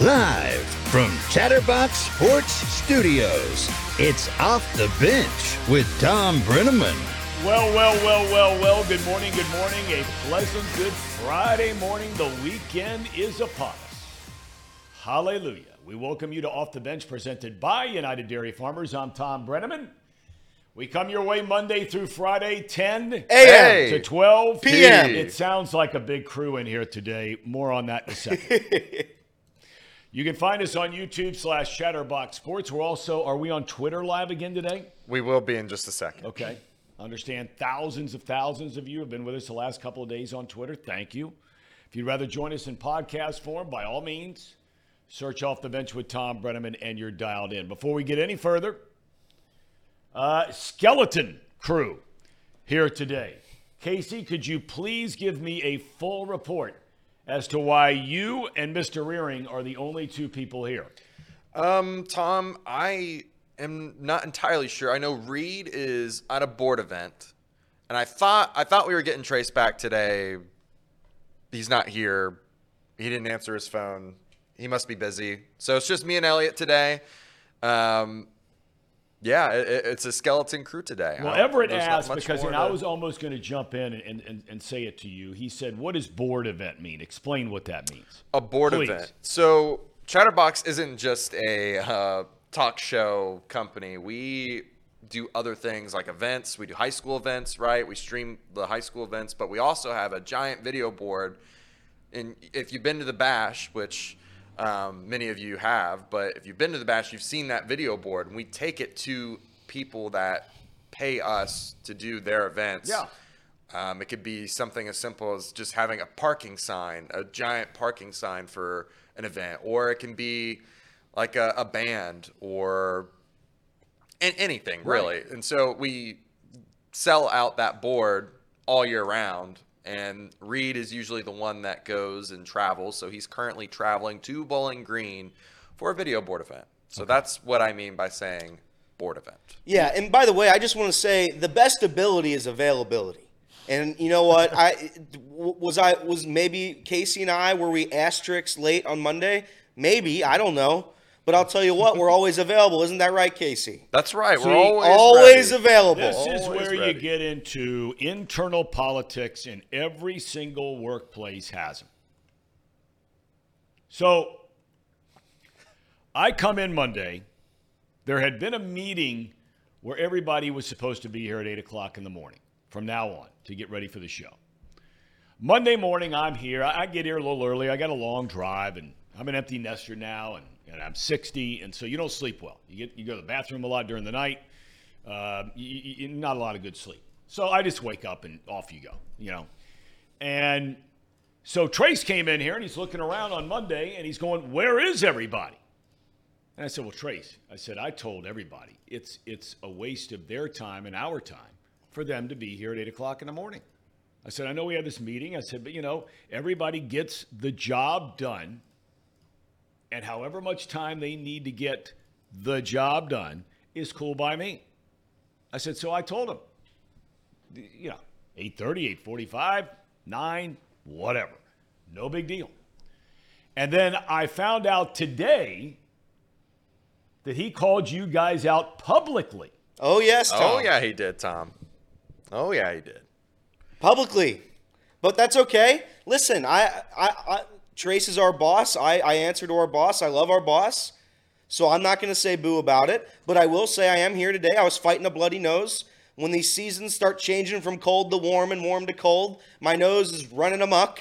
Live from Chatterbox Sports Studios, it's Off the Bench with Thom Brennaman. Well, well, well, well, well. Good morning, good morning. A pleasant, good Friday morning. The weekend is upon us. Hallelujah. We welcome you to Off the Bench presented by United Dairy Farmers. I'm Thom Brennaman. We come your way Monday through Friday, 10 A.M. to 12 P.M.. It sounds like a big crew in here today. More on that in a second. you can find us on YouTube slash Chatterbox Sports. We're also, are we on Twitter live again today? We will be in just a second. Okay. Understand thousands of thousands of you have been with us the last couple of days on Twitter. Thank you. If you'd rather join us in podcast form, by all means, search off the bench with Thom Brennaman and you're dialed in. Before we get any further, uh, skeleton crew here today. Casey, could you please give me a full report as to why you and Mr. Rearing are the only two people here? Um, Tom, I am not entirely sure. I know Reed is at a board event, and I thought I thought we were getting Trace back today. He's not here. He didn't answer his phone. He must be busy. So it's just me and Elliot today. Um, yeah, it, it's a skeleton crew today. Well, Everett asked because more and I was almost going to jump in and, and, and say it to you. He said, What does board event mean? Explain what that means. a board Please. event. So Chatterbox isn't just a uh, talk show company. We do other things like events. We do high school events, right? We stream the high school events, but we also have a giant video board. And if you've been to the Bash, which um, many of you have, but if you've been to the Bash, you've seen that video board, and we take it to people that pay us to do their events. Yeah. Um, it could be something as simple as just having a parking sign, a giant parking sign for an event, or it can be like a, a band or an- anything really. Right. And so we sell out that board all year round. And Reed is usually the one that goes and travels. So he's currently traveling to Bowling Green for a video board event. So that's what I mean by saying board event. Yeah, and by the way, I just want to say the best ability is availability. And you know what? I was I was maybe Casey and I were we asterisks late on Monday? Maybe I don't know, but I'll tell you what, we're always available. Isn't that right, Casey? That's right. See, We're always, Always ready. available. This is Always where you get into internal politics, and every single workplace has them. So I come in Monday. There had been a meeting where everybody was supposed to be here at 8 o'clock in the morning from now on to get ready for the show. Monday morning, I'm here. I I get here a little early. I got a long drive, and I'm an empty nester now, and, and I'm 60, and so you don't sleep well. You get you go to the bathroom a lot during the night. Uh, you, you, not a lot of good sleep. So I just wake up and off you go, you know. And so Trace came in here and he's looking around on Monday and he's going, "Where is everybody?" And I said, "Well, Trace," I said, "I told everybody it's it's a waste of their time and our time for them to be here at eight o'clock in the morning." I said, "I know we had this meeting." I said, "But you know, everybody gets the job done, and however much time they need to get the job done is cool by me." I said, "So I told him, you know, 8:30, 8:45, 9, whatever, no big deal." And then I found out today that he called you guys out publicly. Oh yes, oh, Tom. Oh yeah, he did, Tom. Oh yeah, he did. publicly. But that's okay. Listen, I, I, I Trace is our boss. I, I answer to our boss. I love our boss. So I'm not going to say boo about it. But I will say I am here today. I was fighting a bloody nose. When these seasons start changing from cold to warm and warm to cold, my nose is running amok.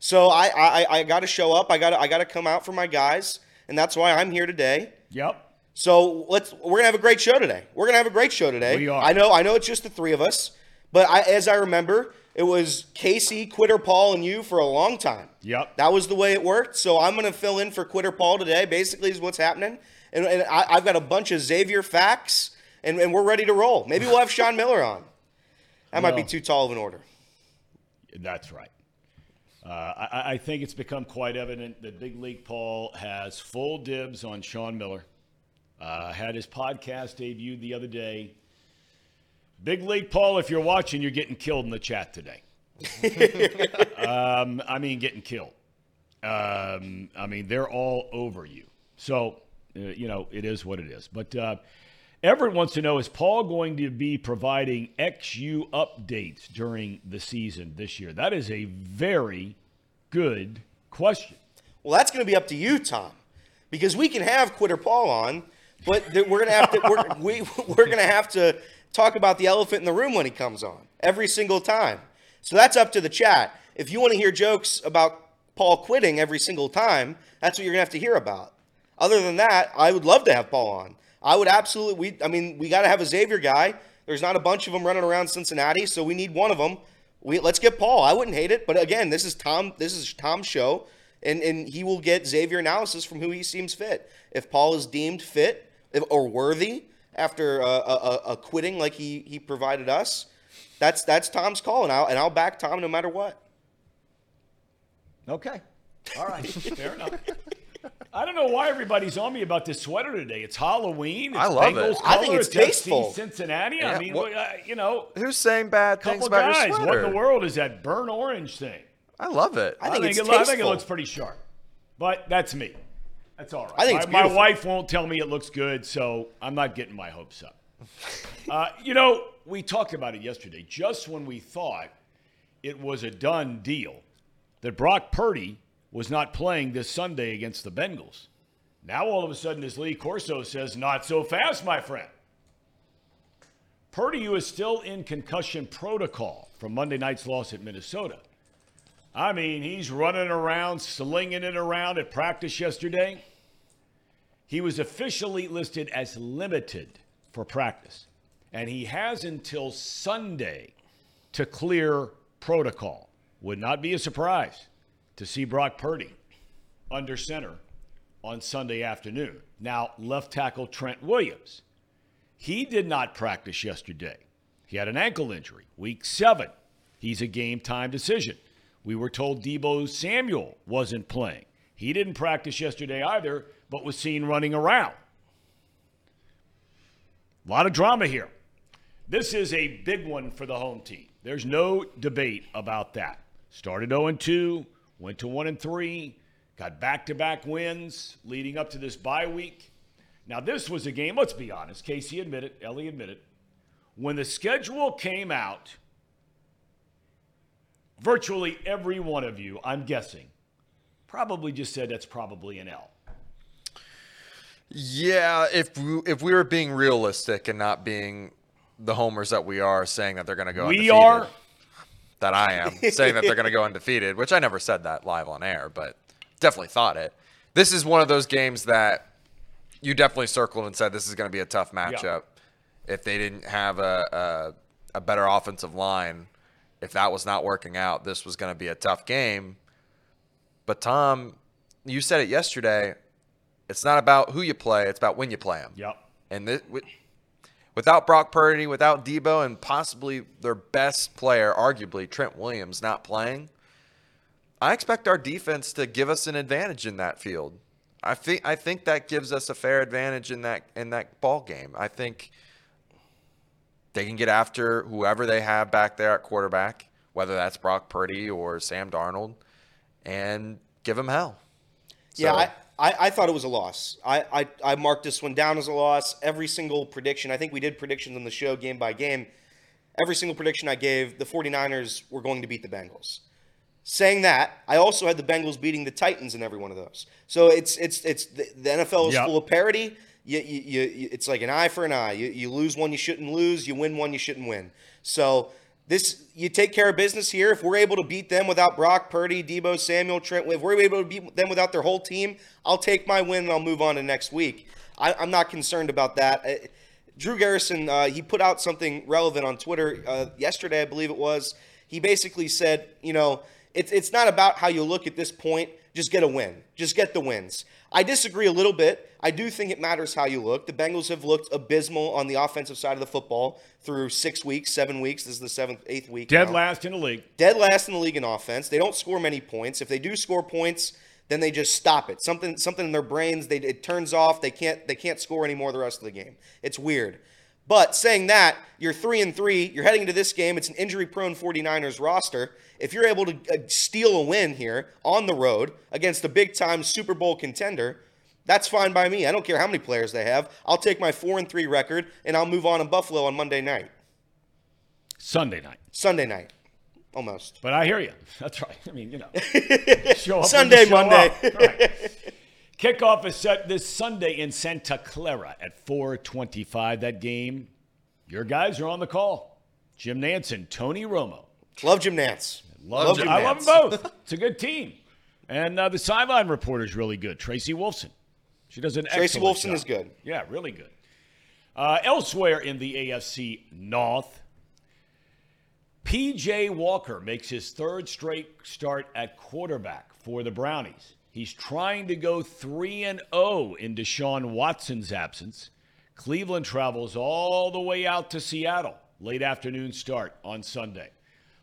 So I, I, I got to show up. I got I got to come out for my guys, and that's why I'm here today. Yep. So let's we're gonna have a great show today. We're gonna have a great show today. We are. I know I know it's just the three of us, but I, as I remember, it was Casey, Quitter Paul, and you for a long time. Yep. That was the way it worked. So I'm gonna fill in for Quitter Paul today. Basically, is what's happening, and, and I, I've got a bunch of Xavier facts, and, and we're ready to roll. Maybe we'll have Sean Miller on. That might be too tall of an order. That's right. Uh, I, I think it's become quite evident that Big League Paul has full dibs on Sean Miller. Uh, had his podcast debuted the other day. Big League Paul, if you're watching, you're getting killed in the chat today. um, I mean, getting killed. Um, I mean, they're all over you. So, uh, you know, it is what it is. But uh, Everett wants to know is Paul going to be providing XU updates during the season this year? That is a very good question. Well, that's going to be up to you, Tom, because we can have Quitter Paul on, but we're going to have to we're, we, we're going to have to talk about the elephant in the room when he comes on every single time. So that's up to the chat. If you want to hear jokes about Paul quitting every single time, that's what you're going to have to hear about. Other than that, I would love to have Paul on. I would absolutely. We, I mean, we got to have a Xavier guy. There's not a bunch of them running around Cincinnati, so we need one of them. We let's get Paul. I wouldn't hate it, but again, this is Tom. This is Tom's show, and and he will get Xavier analysis from who he seems fit. If Paul is deemed fit or worthy after a, a, a quitting like he he provided us, that's that's Tom's call, and I'll and I'll back Tom no matter what. Okay. All right. Fair enough. I don't know why everybody's on me about this sweater today. It's Halloween. It's I love it. Bengals I think color, it's FC tasteful. Cincinnati. Yeah, I mean, what- uh, you know, Who's saying bad things about guys. your What in the world is that burnt orange thing? I love it. I think it's it, I think it looks pretty sharp, but that's me. That's all right. I think my, my wife won't tell me it looks good, so I'm not getting my hopes up. uh, you know, we talked about it yesterday. Just when we thought it was a done deal that Brock Purdy was not playing this Sunday against the Bengals, now all of a sudden, as Lee Corso says, "Not so fast, my friend." Purdy is still in concussion protocol from Monday night's loss at Minnesota. I mean, he's running around, slinging it around at practice yesterday. He was officially listed as limited for practice, and he has until Sunday to clear protocol. Would not be a surprise to see Brock Purdy under center on Sunday afternoon. Now, left tackle Trent Williams. He did not practice yesterday. He had an ankle injury, week seven. He's a game time decision. We were told Deebo Samuel wasn't playing. He didn't practice yesterday either, but was seen running around. A lot of drama here. This is a big one for the home team. There's no debate about that. Started 0 2, went to 1 3, got back to back wins leading up to this bye week. Now, this was a game, let's be honest. Casey admitted, Ellie admitted, when the schedule came out, virtually every one of you, I'm guessing, probably just said that's probably an L. Yeah, if we, if we were being realistic and not being the homers that we are, saying that they're going to go We undefeated, are. that I am saying that they're going to go undefeated, which I never said that live on air, but definitely thought it. This is one of those games that you definitely circled and said this is going to be a tough matchup. If they didn't have a, a a better offensive line, if that was not working out, this was going to be a tough game. But Tom, you said it yesterday. It's not about who you play; it's about when you play them. Yep. And this, without Brock Purdy, without Deebo, and possibly their best player, arguably Trent Williams, not playing, I expect our defense to give us an advantage in that field. I think I think that gives us a fair advantage in that in that ball game. I think they can get after whoever they have back there at quarterback, whether that's Brock Purdy or Sam Darnold, and give them hell. Yeah, I, I, I thought it was a loss. I, I, I marked this one down as a loss. Every single prediction, I think we did predictions on the show game by game. Every single prediction I gave, the 49ers were going to beat the Bengals. Saying that, I also had the Bengals beating the Titans in every one of those. So it's it's it's the, the NFL is Yep. full of parity. You, you, you, it's like an eye for an eye. You, you lose one you shouldn't lose. You win one you shouldn't win. So this you take care of business here. If we're able to beat them without Brock Purdy, Deebo Samuel, Trent, if we're able to beat them without their whole team, I'll take my win and I'll move on to next week. I, I'm not concerned about that. Uh, Drew Garrison, uh, he put out something relevant on Twitter uh, yesterday, I believe it was. He basically said, you know, it's it's not about how you look at this point. Just get a win. Just get the wins. I disagree a little bit. I do think it matters how you look. The Bengals have looked abysmal on the offensive side of the football through six weeks, seven weeks. This is the seventh, eighth week. Dead now last in the league. dead last in the league in offense. They don't score many points. If they do score points, then they just stop it. Something something in their brains they it turns off. They can't they can't score anymore the rest of the game. It's weird. But saying that, you're three and three. You're heading into this game. It's an injury-prone 49ers roster. If you're able to uh, steal a win here on the road against a big-time Super Bowl contender, that's fine by me. I don't care how many players they have. I'll take my four and three record and I'll move on in Buffalo on Monday night, Sunday night. Sunday night, almost. But I hear you. That's right. I mean, you know, show up Sunday, Monday. Right. Kickoff is set this Sunday in Santa Clara at 4:25. That game, your guys are on the call. Jim Nantz, Tony Romo. Love Jim Nantz. Love Jim I love them both. It's a good team, and uh, the sideline reporter is really good. Tracy Wolfson. She does an Tracy excellent Wolfson job. is good. Yeah, really good. Uh, elsewhere in the AFC North, PJ Walker makes his third straight start at quarterback for the Brownies. He's trying to go 3 and 0 in Deshaun Watson's absence. Cleveland travels all the way out to Seattle, late afternoon start on Sunday.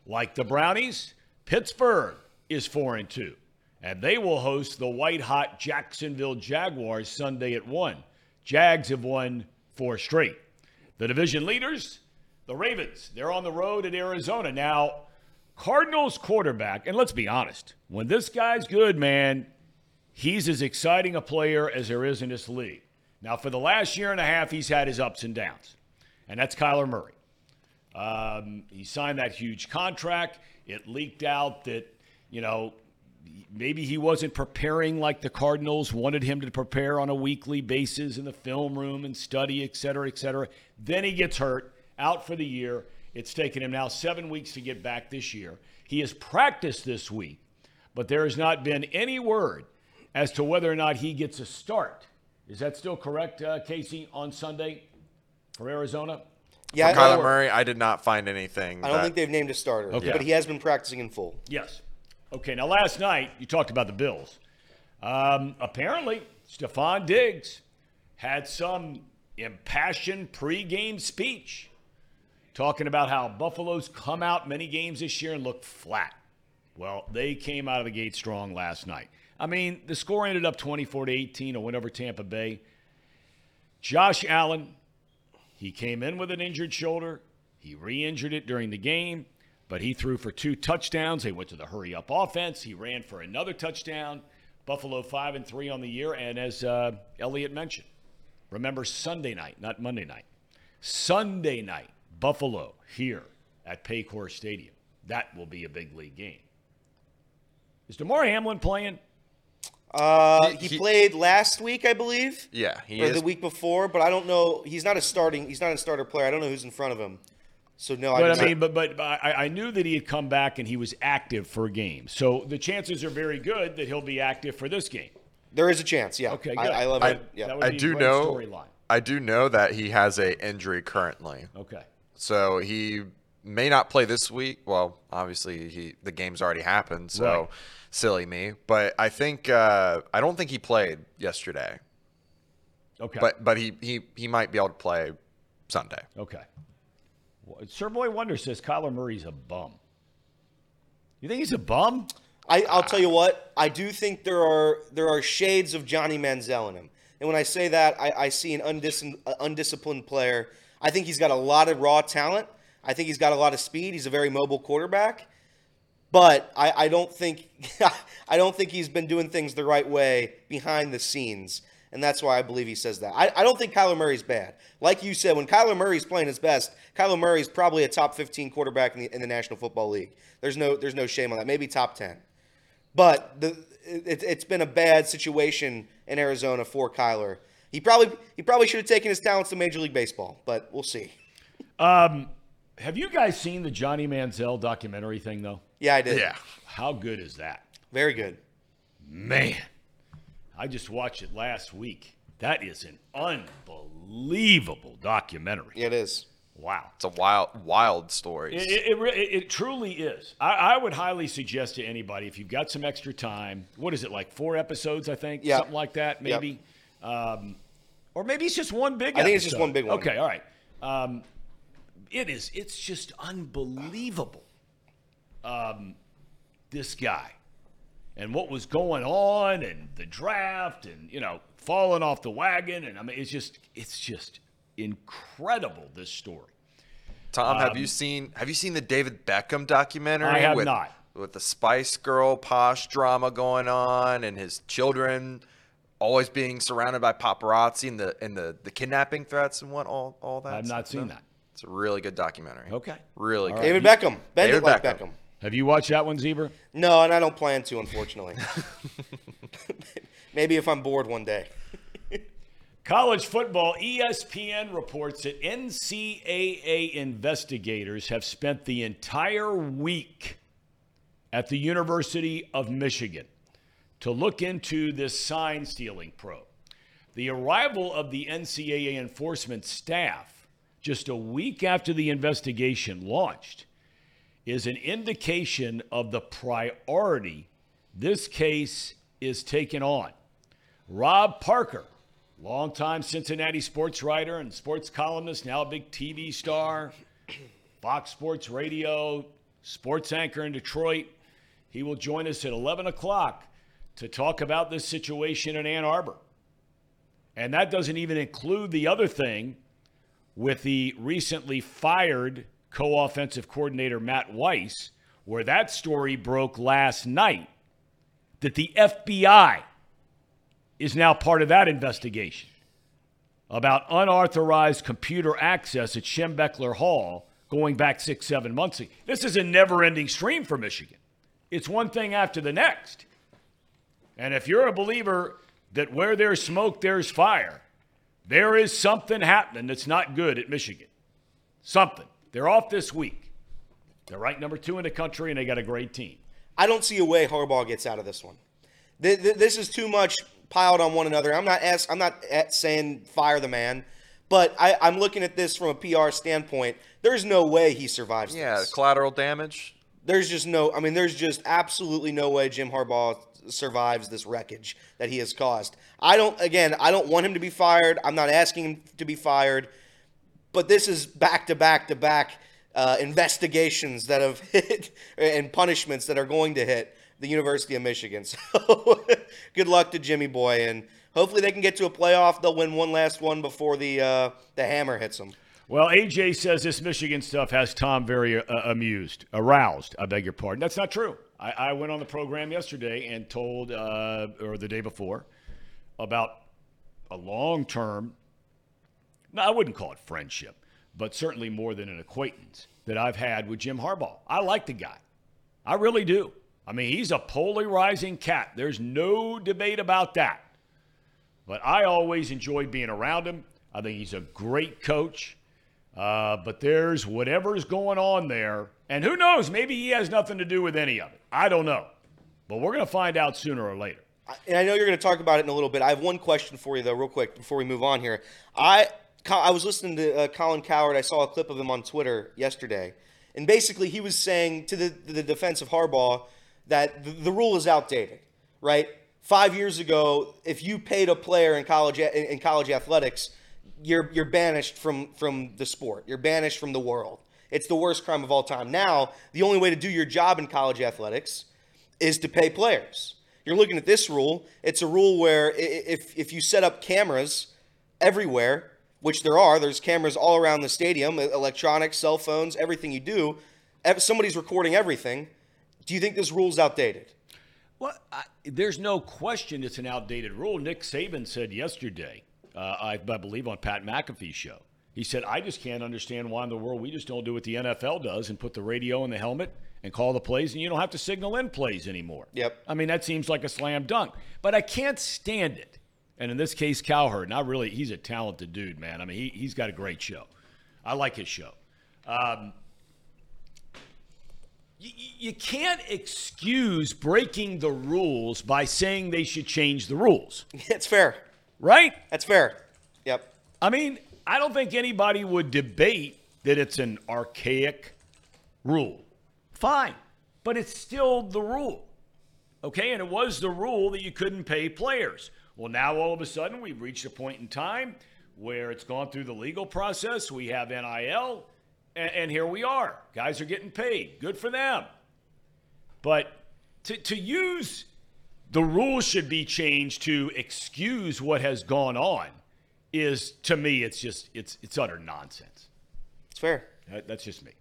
Like the Brownies, Pittsburgh is 4 and 2, and they will host the white hot Jacksonville Jaguars Sunday at 1. Jags have won four straight. The division leaders, the Ravens, they're on the road at Arizona. Now, Cardinals quarterback, and let's be honest, when this guy's good, man, he's as exciting a player as there is in this league. Now, for the last year and a half, he's had his ups and downs, and that's Kyler Murray. Um, he signed that huge contract. It leaked out that, you know, maybe he wasn't preparing like the Cardinals wanted him to prepare on a weekly basis in the film room and study, et cetera, et cetera. Then he gets hurt, out for the year. It's taken him now seven weeks to get back this year. He has practiced this week, but there has not been any word as to whether or not he gets a start. Is that still correct, uh, Casey, on Sunday for Arizona? Yeah, For Kyler Murray, I did not find anything. I don't that- think they've named a starter, Okay. but he has been practicing in full. Yes. Okay, now last night you talked about the Bills. Um, apparently, Stefon Diggs had some impassioned pregame speech talking about how Buffalo's come out many games this year and look flat. Well, they came out of the gate strong last night. I mean, the score ended up 24 to 18, a win over Tampa Bay. Josh Allen, he came in with an injured shoulder. He re injured it during the game, but he threw for two touchdowns. They went to the hurry up offense. He ran for another touchdown. Buffalo 5 and 3 on the year. And as uh, Elliot mentioned, remember Sunday night, not Monday night. Sunday night, Buffalo here at Paycor Stadium. That will be a big league game. Is Damar Hamlin playing? Uh, He- he, he- played last week, I believe, Yeah, he or is. the week before, but I don't know. He's not a starting. He's not a starter player. I don't know who's in front of him. So no, I, But did I mean, but but I, I knew that he had come back and he was active for a game. So the chances are very good that he'll be active for this game. there is a chance. Yeah. Okay, I, good. I love I- it. Yeah. That would I be do great know. storyline. I do know that he has a injury currently, Okay. so he may not play this week. Well, obviously, he the game's already happened, so Right. Silly me. But I think uh, I don't think he played yesterday, Okay. but but he he he might be able to play Sunday. okay. Well, Sir Boy Wonder says Kyler Murray's a bum. You think he's a bum? I, I'll tell you what. I do think there are there are shades of Johnny Manziel in him, and when I say that, I, I see an undis- uh, undisciplined player. I think he's got a lot of raw talent. I think he's got a lot of speed. He's a very mobile quarterback, but I, I don't think I don't think he's been doing things the right way behind the scenes, and that's why I believe he says that. I, I don't think Kyler Murray's bad. Like you said, when Kyler Murray's playing his best, Kyler Murray's probably a top 15 quarterback in the, in the National Football League. There's no there's no shame on that. Maybe top 10. But the it, it's been a bad situation in Arizona for Kyler. He probably he probably should have taken his talents to Major League Baseball, but we'll see. Um, have you guys seen the Johnny Manziel documentary thing though? Yeah, I did. Yeah, How good is that? very good. Man, I just watched it last week. That is an unbelievable documentary. Yeah, it is. Wow. it's a wild wild story. It, it, it, it, it truly is. I, I would highly suggest to anybody if you've got some extra time. What is it like? Four episodes, I think, Yeah. something like that, Yep. maybe, um, or maybe it's just one big. I think it's just one big one. Okay, all right. Um, it is. It's just unbelievable. Um, this guy and what was going on and the draft and you know falling off the wagon and I mean it's just it's just incredible. This story. Tom, have you seen have you seen the David Beckham documentary? Um, I have with, not. With the Spice Girl posh drama going on and his children always being surrounded by paparazzi and the and the, the kidnapping threats and what all all that. I've not stuff? seen that. It's a really good documentary. Okay. Really All good. right. David Beckham. Bend David it like Beckham. Have you watched that one, Zebra? No, and I don't plan to, unfortunately. Maybe if I'm bored one day. College football, ESPN reports that NCAA investigators have spent the entire week at the University of Michigan to look into this sign stealing probe. The arrival of the NCAA enforcement staff just a week after the investigation launched is an indication of the priority this case is taken on. Rob Parker, longtime Cincinnati sports writer and sports columnist, now a big TV star, Fox Sports Radio, sports anchor in Detroit. He will join us at 11 o'clock to talk about this situation in Ann Arbor. And that doesn't even include the other thing with the recently fired co offensive coordinator Matt Weiss, where that story broke last night that the FBI is now part of that investigation about unauthorized computer access at Schembechler Hall going back six, seven months ago. This is a never ending stream for Michigan. It's one thing after the next. And if you're a believer that where there's smoke, there's fire, there is something happening that's not good at Michigan. Something. They're off this week. They're ranked number two in the country, and they got a great team. I don't see a way Harbaugh gets out of this one. Th- th- This is too much piled on one another. I'm not ask, I'm not at saying fire the man, but I, I'm looking at this from a PR standpoint. There's no way he survives Yeah, this. collateral damage. There's just no. I mean, there's just absolutely no way Jim Harbaugh survives this wreckage that he has caused. I don't. Again, I don't want him to be fired. I'm not asking him to be fired. But this is back to back to back uh, investigations that have hit and punishments that are going to hit the University of Michigan. So good luck to Jimmy Boy, and hopefully they can get to a playoff. They'll win one last one before the uh, the hammer hits them. Well, AJ says this Michigan stuff has Tom very uh, amused, aroused. I beg your pardon. That's not true. I, I went on the program yesterday and told, uh, or the day before, about a long term, I wouldn't call it friendship, but certainly more than an acquaintance that I've had with Jim Harbaugh. I like the guy. I really do. I mean, he's a polarizing cat. There's no debate about that. But I always enjoyed being around him. I think he's a great coach. Uh, but there's whatever's going on there. And who knows? Maybe he has nothing to do with any of it. I don't know. But we're going to find out sooner or later. and I know you're going to talk about it in a little bit. I have one question for you though, real quick, before we move on here. I I was listening to uh, Colin Cowherd. I saw a clip of him on Twitter yesterday, and basically he was saying to the the defense of Harbaugh that the, the rule is outdated, right? Five years ago, if you paid a player in college in, in college athletics, you're you're banished from from the sport. You're banished from the world. It's the worst crime of all time. Now, the only way to do your job in college athletics is to pay players. You're looking at this rule. It's a rule where if if you set up cameras everywhere, which there are, there's cameras all around the stadium, electronics, cell phones, everything you do. Somebody's recording everything. Do you think this rule's outdated? Well, I, there's no question it's an outdated rule. Nick Saban said yesterday, uh, I, I believe on Pat McAfee's show, he said, I just can't understand why in the world we just don't do what the NFL does and put the radio in the helmet and call the plays, and you don't have to signal in plays anymore. Yep. I mean, that seems like a slam dunk. But I can't stand it. And in this case, Cowherd, not really, he's a talented dude, man. I mean, he, he's got a great show. I like his show. Um, you, you can't excuse breaking the rules by saying they should change the rules, It's fair. right? That's fair. Yep. I mean, I don't think anybody would debate that it's an archaic rule. Fine, but it's still the rule. Okay, and it was the rule that you couldn't pay players. Well, now all of a sudden we've reached a point in time where it's gone through the legal process. We have NIL, and, and here we are. Guys are getting paid. Good for them. But to, to use the rules should be changed to excuse what has gone on is to me, it's just it's it's utter nonsense. It's fair. That- That's just me.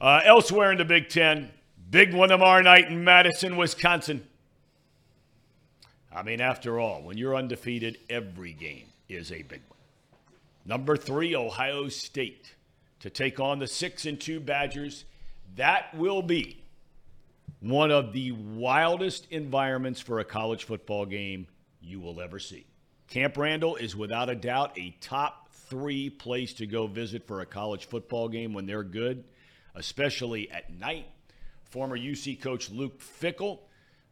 Uh, elsewhere in the Big Ten, big one tomorrow night in Madison, Wisconsin. I mean, after all, when you're undefeated, every game is a big one. Number three, Ohio State, to take on the six and two Badgers. That will be one of the wildest environments for a college football game you will ever see. Camp Randall is without a doubt a top three place to go visit for a college football game when they're good, especially at night. Former UC coach Luke Fickell,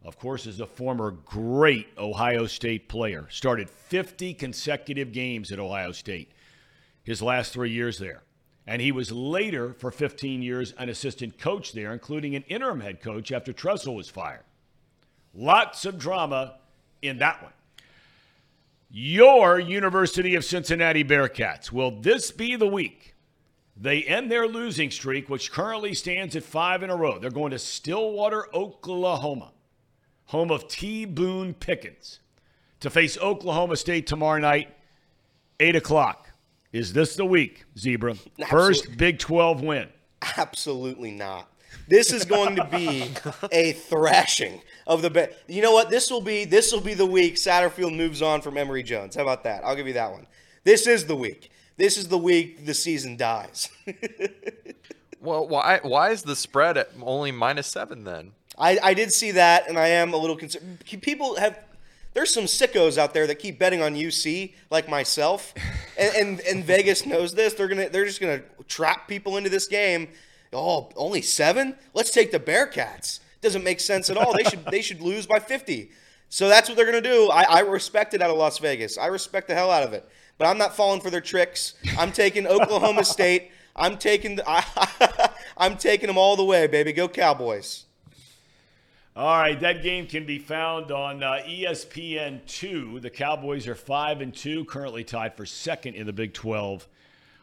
of course, is a former great Ohio State player. Started 50 consecutive games at Ohio State his last three years there. And he was later, for 15 years, an assistant coach there, including an interim head coach after Tressel was fired. Lots of drama in that one. Your University of Cincinnati Bearcats. Will this be the week they end their losing streak, which currently stands at five in a row? They're going to Stillwater, Oklahoma, home of T. Boone Pickens, to face Oklahoma State tomorrow night, 8 o'clock. Is this the week, Zebra? First Big 12 win. Absolutely not. This is going to be a thrashing of the. Be- you know what? This will be this will be the week Satterfield moves on from Emory Jones. How about that? I'll give you that one. This is the week. This is the week the season dies. Well, why why is the spread at only minus seven then? I, I did see that, and I am a little concerned. People have. There's some sickos out there that keep betting on UC, like myself, and, and and Vegas knows this. They're gonna they're just gonna trap people into this game. Oh, only seven? Let's take the Bearcats. Doesn't make sense at all. They should they should lose by 50. So that's what they're gonna do. I, I respect it out of Las Vegas. I respect the hell out of it. But I'm not falling for their tricks. I'm taking Oklahoma State. I'm taking I, I'm taking them all the way, baby. Go Cowboys. All right, that game can be found on uh, ESPN two. The Cowboys are five and two, currently tied for second in the Big Twelve,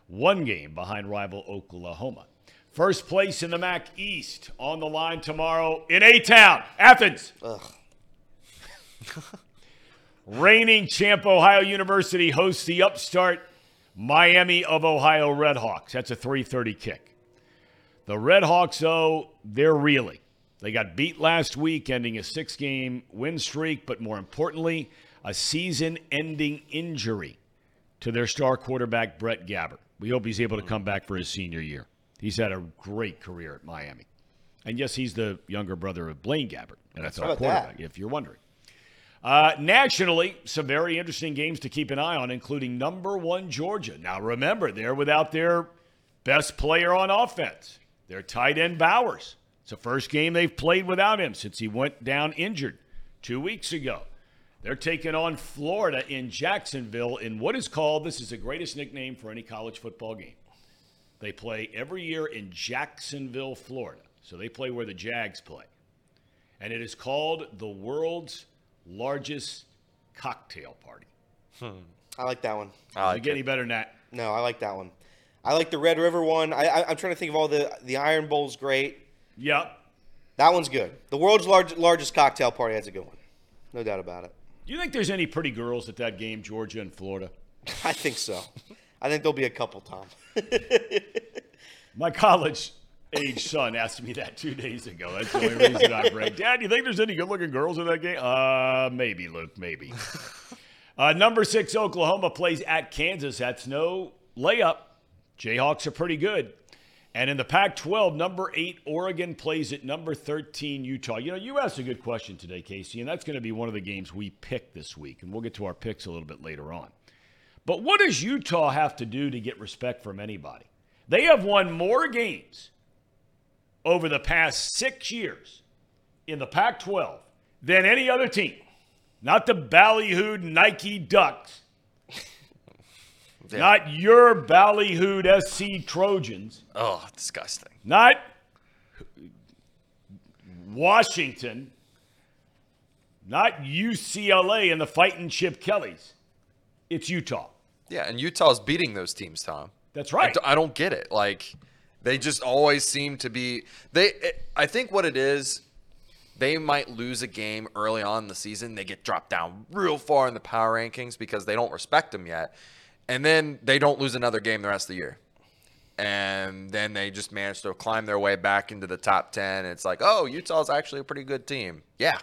one game behind rival Oklahoma. First place in the MAC East on the line tomorrow in A Town, Athens. Reigning champ Ohio University hosts the upstart Miami of Ohio Redhawks. That's a 3:30 kick. The Redhawks, though, they're reeling. They got beat last week, ending a six game win streak, but more importantly, a season ending injury to their star quarterback, Brett Gabbert. We hope he's able to come back for his senior year. He's had a great career at Miami. And yes, he's the younger brother of Blaine Gabbert, NFL about quarterback, that? if you're wondering. Uh, nationally, some very interesting games to keep an eye on, including number one Georgia. Now, remember, they're without their best player on offense, their tight end Bowers. It's the first game they've played without him since he went down injured two weeks ago. They're taking on Florida in Jacksonville in what is called this is the greatest nickname for any college football game. They play every year in Jacksonville, Florida. So they play where the Jags play. And it is called the world's largest cocktail party. Hmm. I like that one. I Does it like get it. any better than that? No, I like that one. I like the Red River one. I, I, I'm trying to think of all the the Iron Bowl's great. Yeah. That one's good. The world's large, largest cocktail party. That's a good one. No doubt about it. Do you think there's any pretty girls at that game, Georgia and Florida? I think so. I think there'll be a couple, Tom. My college age son asked me that two days ago. That's the only reason I break. Dad, do you think there's any good looking girls in that game? Uh, maybe, Luke, maybe. Uh, number six, Oklahoma plays at Kansas. That's no layup. Jayhawks are pretty good. And in the Pac 12, number eight, Oregon plays at number 13, Utah. You know, you asked a good question today, Casey, and that's going to be one of the games we pick this week. And we'll get to our picks a little bit later on. But what does Utah have to do to get respect from anybody? They have won more games over the past six years in the Pac 12 than any other team. Not the ballyhooed Nike Ducks, Yeah. not your ballyhooed SC Trojans, Oh, disgusting. not Washington, not UCLA and the fighting Chip Kellys. It's Utah. Yeah, and Utah's beating those teams, Tom. That's right. I, don't get it. Like, they just always seem to be. They. I think what it is, they might lose a game early on in the season. They get dropped down real far in the power rankings because they don't respect them yet. And then they don't lose another game the rest of the year. And then they just manage to climb their way back into the top ten. It's like, oh, Utah's actually a pretty good team. Yeah,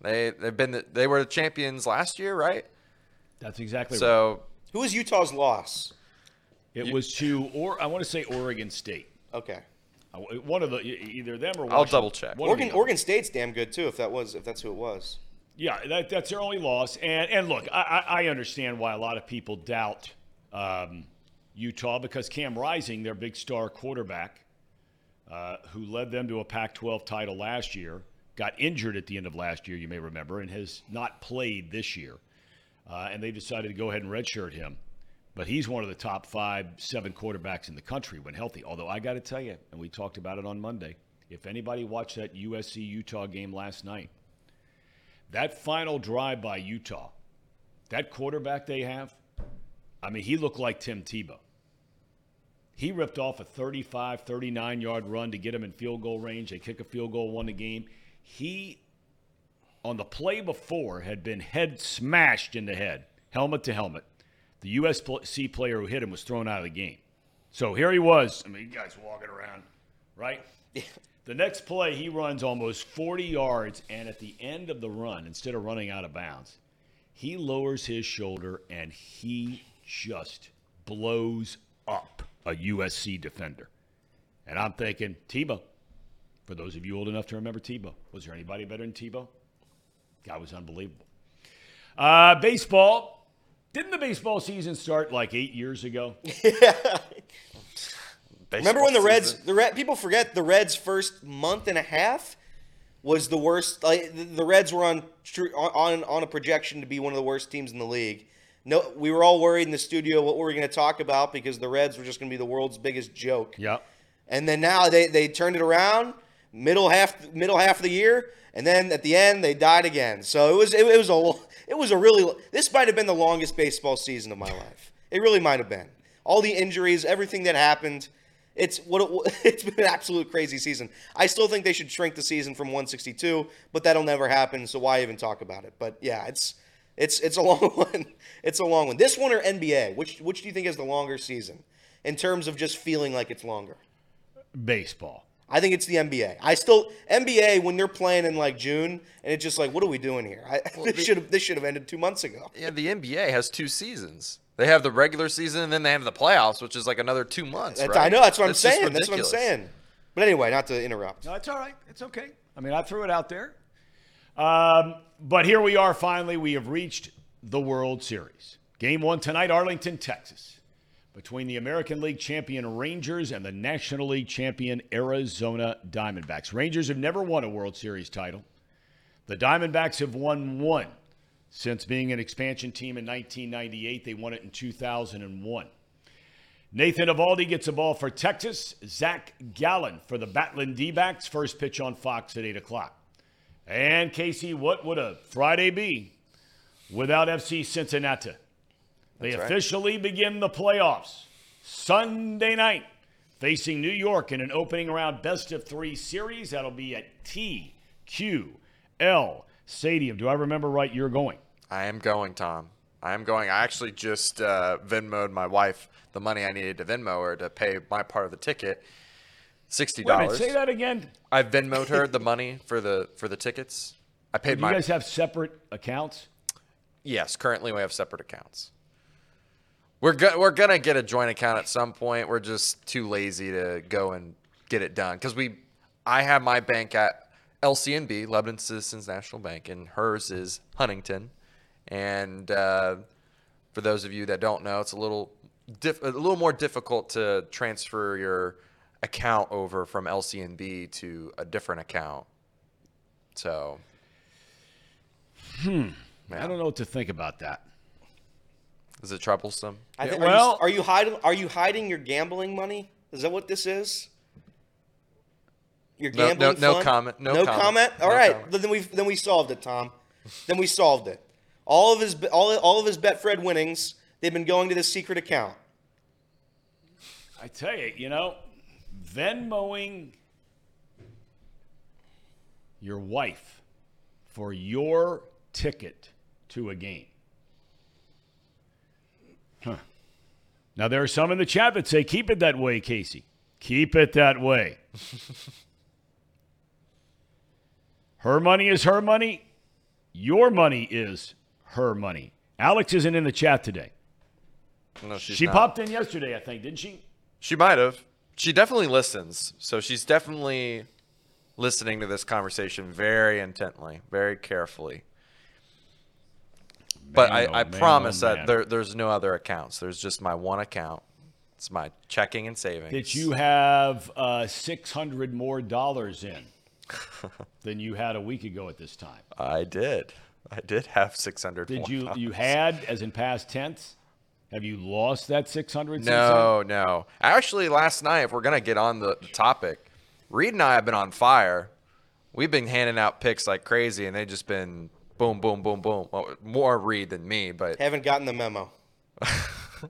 they they've been the, they were the champions last year, right? That's exactly right. So Who was Utah's loss? It was to, or I want to say Oregon State. Okay. Uh, One of the either them or I'll double check. One Oregon. Oregon State's damn good too. If that was if that's who it was. Yeah, that, that's their only loss. And and look, I, I understand why a lot of people doubt um, Utah because Cam Rising, their big star quarterback, uh, who led them to a Pac-12 title last year, got injured at the end of last year. You may remember, and has not played this year. Uh, and they decided to go ahead and redshirt him. But he's one of the top five, seven quarterbacks in the country when healthy. Although I got to tell you, and we talked about it on Monday, if anybody watched that USC Utah game last night, that final drive by Utah, that quarterback they have, I mean, he looked like Tim Tebow. He ripped off a 35, 39 yard run to get him in field goal range. They kick a field goal, won the game. He, on the play before, had been head smashed in the head, helmet to helmet. The USC player who hit him was thrown out of the game. So here he was. I mean, you guys walking around, right? The next play, he runs almost 40 yards, and at the end of the run, instead of running out of bounds, he lowers his shoulder and he just blows up a USC defender. And I'm thinking, Tebow. For those of you old enough to remember Tebow, was there anybody better than Tebow? Guy was unbelievable. Uh, baseball. Didn't the baseball season start like eight years ago? Remember when the Reds? season- The Red people forget the Reds' first month and a half was the worst. Like the- Reds were on on on a projection to be one of the worst teams in the league. No, we were all worried in the studio what we were going to talk about because the Reds were just going to be the world's biggest joke. Yep. And then now they, they turned it around middle half middle half of the year, and then at the end they died again. So it was it, was a it was a really this might have been the longest baseball season of my life. It really might have been. All the injuries, everything that happened. It's what it, it's been an absolute crazy season. I still think they should shrink the season from 162, but that'll never happen. So why even talk about it? But yeah, it's it's it's a long one. It's a long one. This one or NBA? Which which do you think is the longer season in terms of just feeling like it's longer? Baseball. I think it's the NBA. I still NBA when they're playing in like June, and it's just like, what are we doing here? I, this should have this should have ended two months ago. Yeah, the NBA has two seasons. They have the regular season and then they have the playoffs, which is like another two months. That's- right? I know that's what I'm saying. That's what I'm saying. But anyway, not to interrupt. No, it's all right. It's okay. I mean, I threw it out there. Um, but here we are finally. We have reached the World Series. Game one tonight, Arlington, Texas, between the American League champion Rangers and the National League champion Arizona Diamondbacks. Rangers have never won a World Series title. The Diamondbacks have won one since being an expansion team in 1998. They won it in 2001. Nathan Eovaldi gets a ball for Texas. Zach Gallen for the Batlin D-backs. First pitch on Fox at 8 o'clock. And Casey, what would a Friday be without FC Cincinnati? They That's right. officially begin the playoffs Sunday night, facing New York in an opening round best of three series. That'll be at TQL Stadium. Do I remember right? You're going. I am going, Tom. I am going. I actually just uh, Venmoed my wife the money I needed to Venmo her to pay my part of the ticket. Sixty dollars. say that again. I Venmoed her the money for the for the tickets. I paid Do my you guys have separate accounts? Yes, currently we have separate accounts. We're go- we're gonna get a joint account at some point. We're just too lazy to go and get it done because we, I have my bank at LCNB, Lebanon Citizens National Bank, and hers is Huntington. And uh, for those of you that don't know, it's a little diff- a little more difficult to transfer your account over from LCNB to a different account. So, I don't know what to think about that. Is it troublesome? I Yeah, think, well- are, you, are you hiding? Are you hiding your gambling money? Is that what this is? Your No- no- gambling no comment, no no comment, comment. All no right, comment. then we then we solved it, Tom. then we solved it. All of his all all of his Betfred winnings they've been going to this secret account. I tell you, you know, Venmoing your wife for your ticket to a game. Huh. Now, there are some in the chat that say, keep it that way, Casey. Keep it that way. her money is her money. Your money is her money. Alex isn't in the chat today. No, she's she not. popped in yesterday, I think, didn't she? She might have. She definitely listens. So she's definitely listening to this conversation very intently, very carefully. But Man, I, oh I man, promise oh that man. there, there's no other accounts. There's just my one account. It's my checking and savings. That you have uh, 600 more dollars in than you had a week ago at this time? I did. I did have 600. Did you dollars. you had as in past tense? Have you lost that 600 since then? No, no. Actually, last night, if we're gonna get on the topic, Reed and I have been on fire. We've been handing out picks like crazy, and they've just been boom, boom, boom, boom. Well, more Reed than me, but Haven't gotten the memo.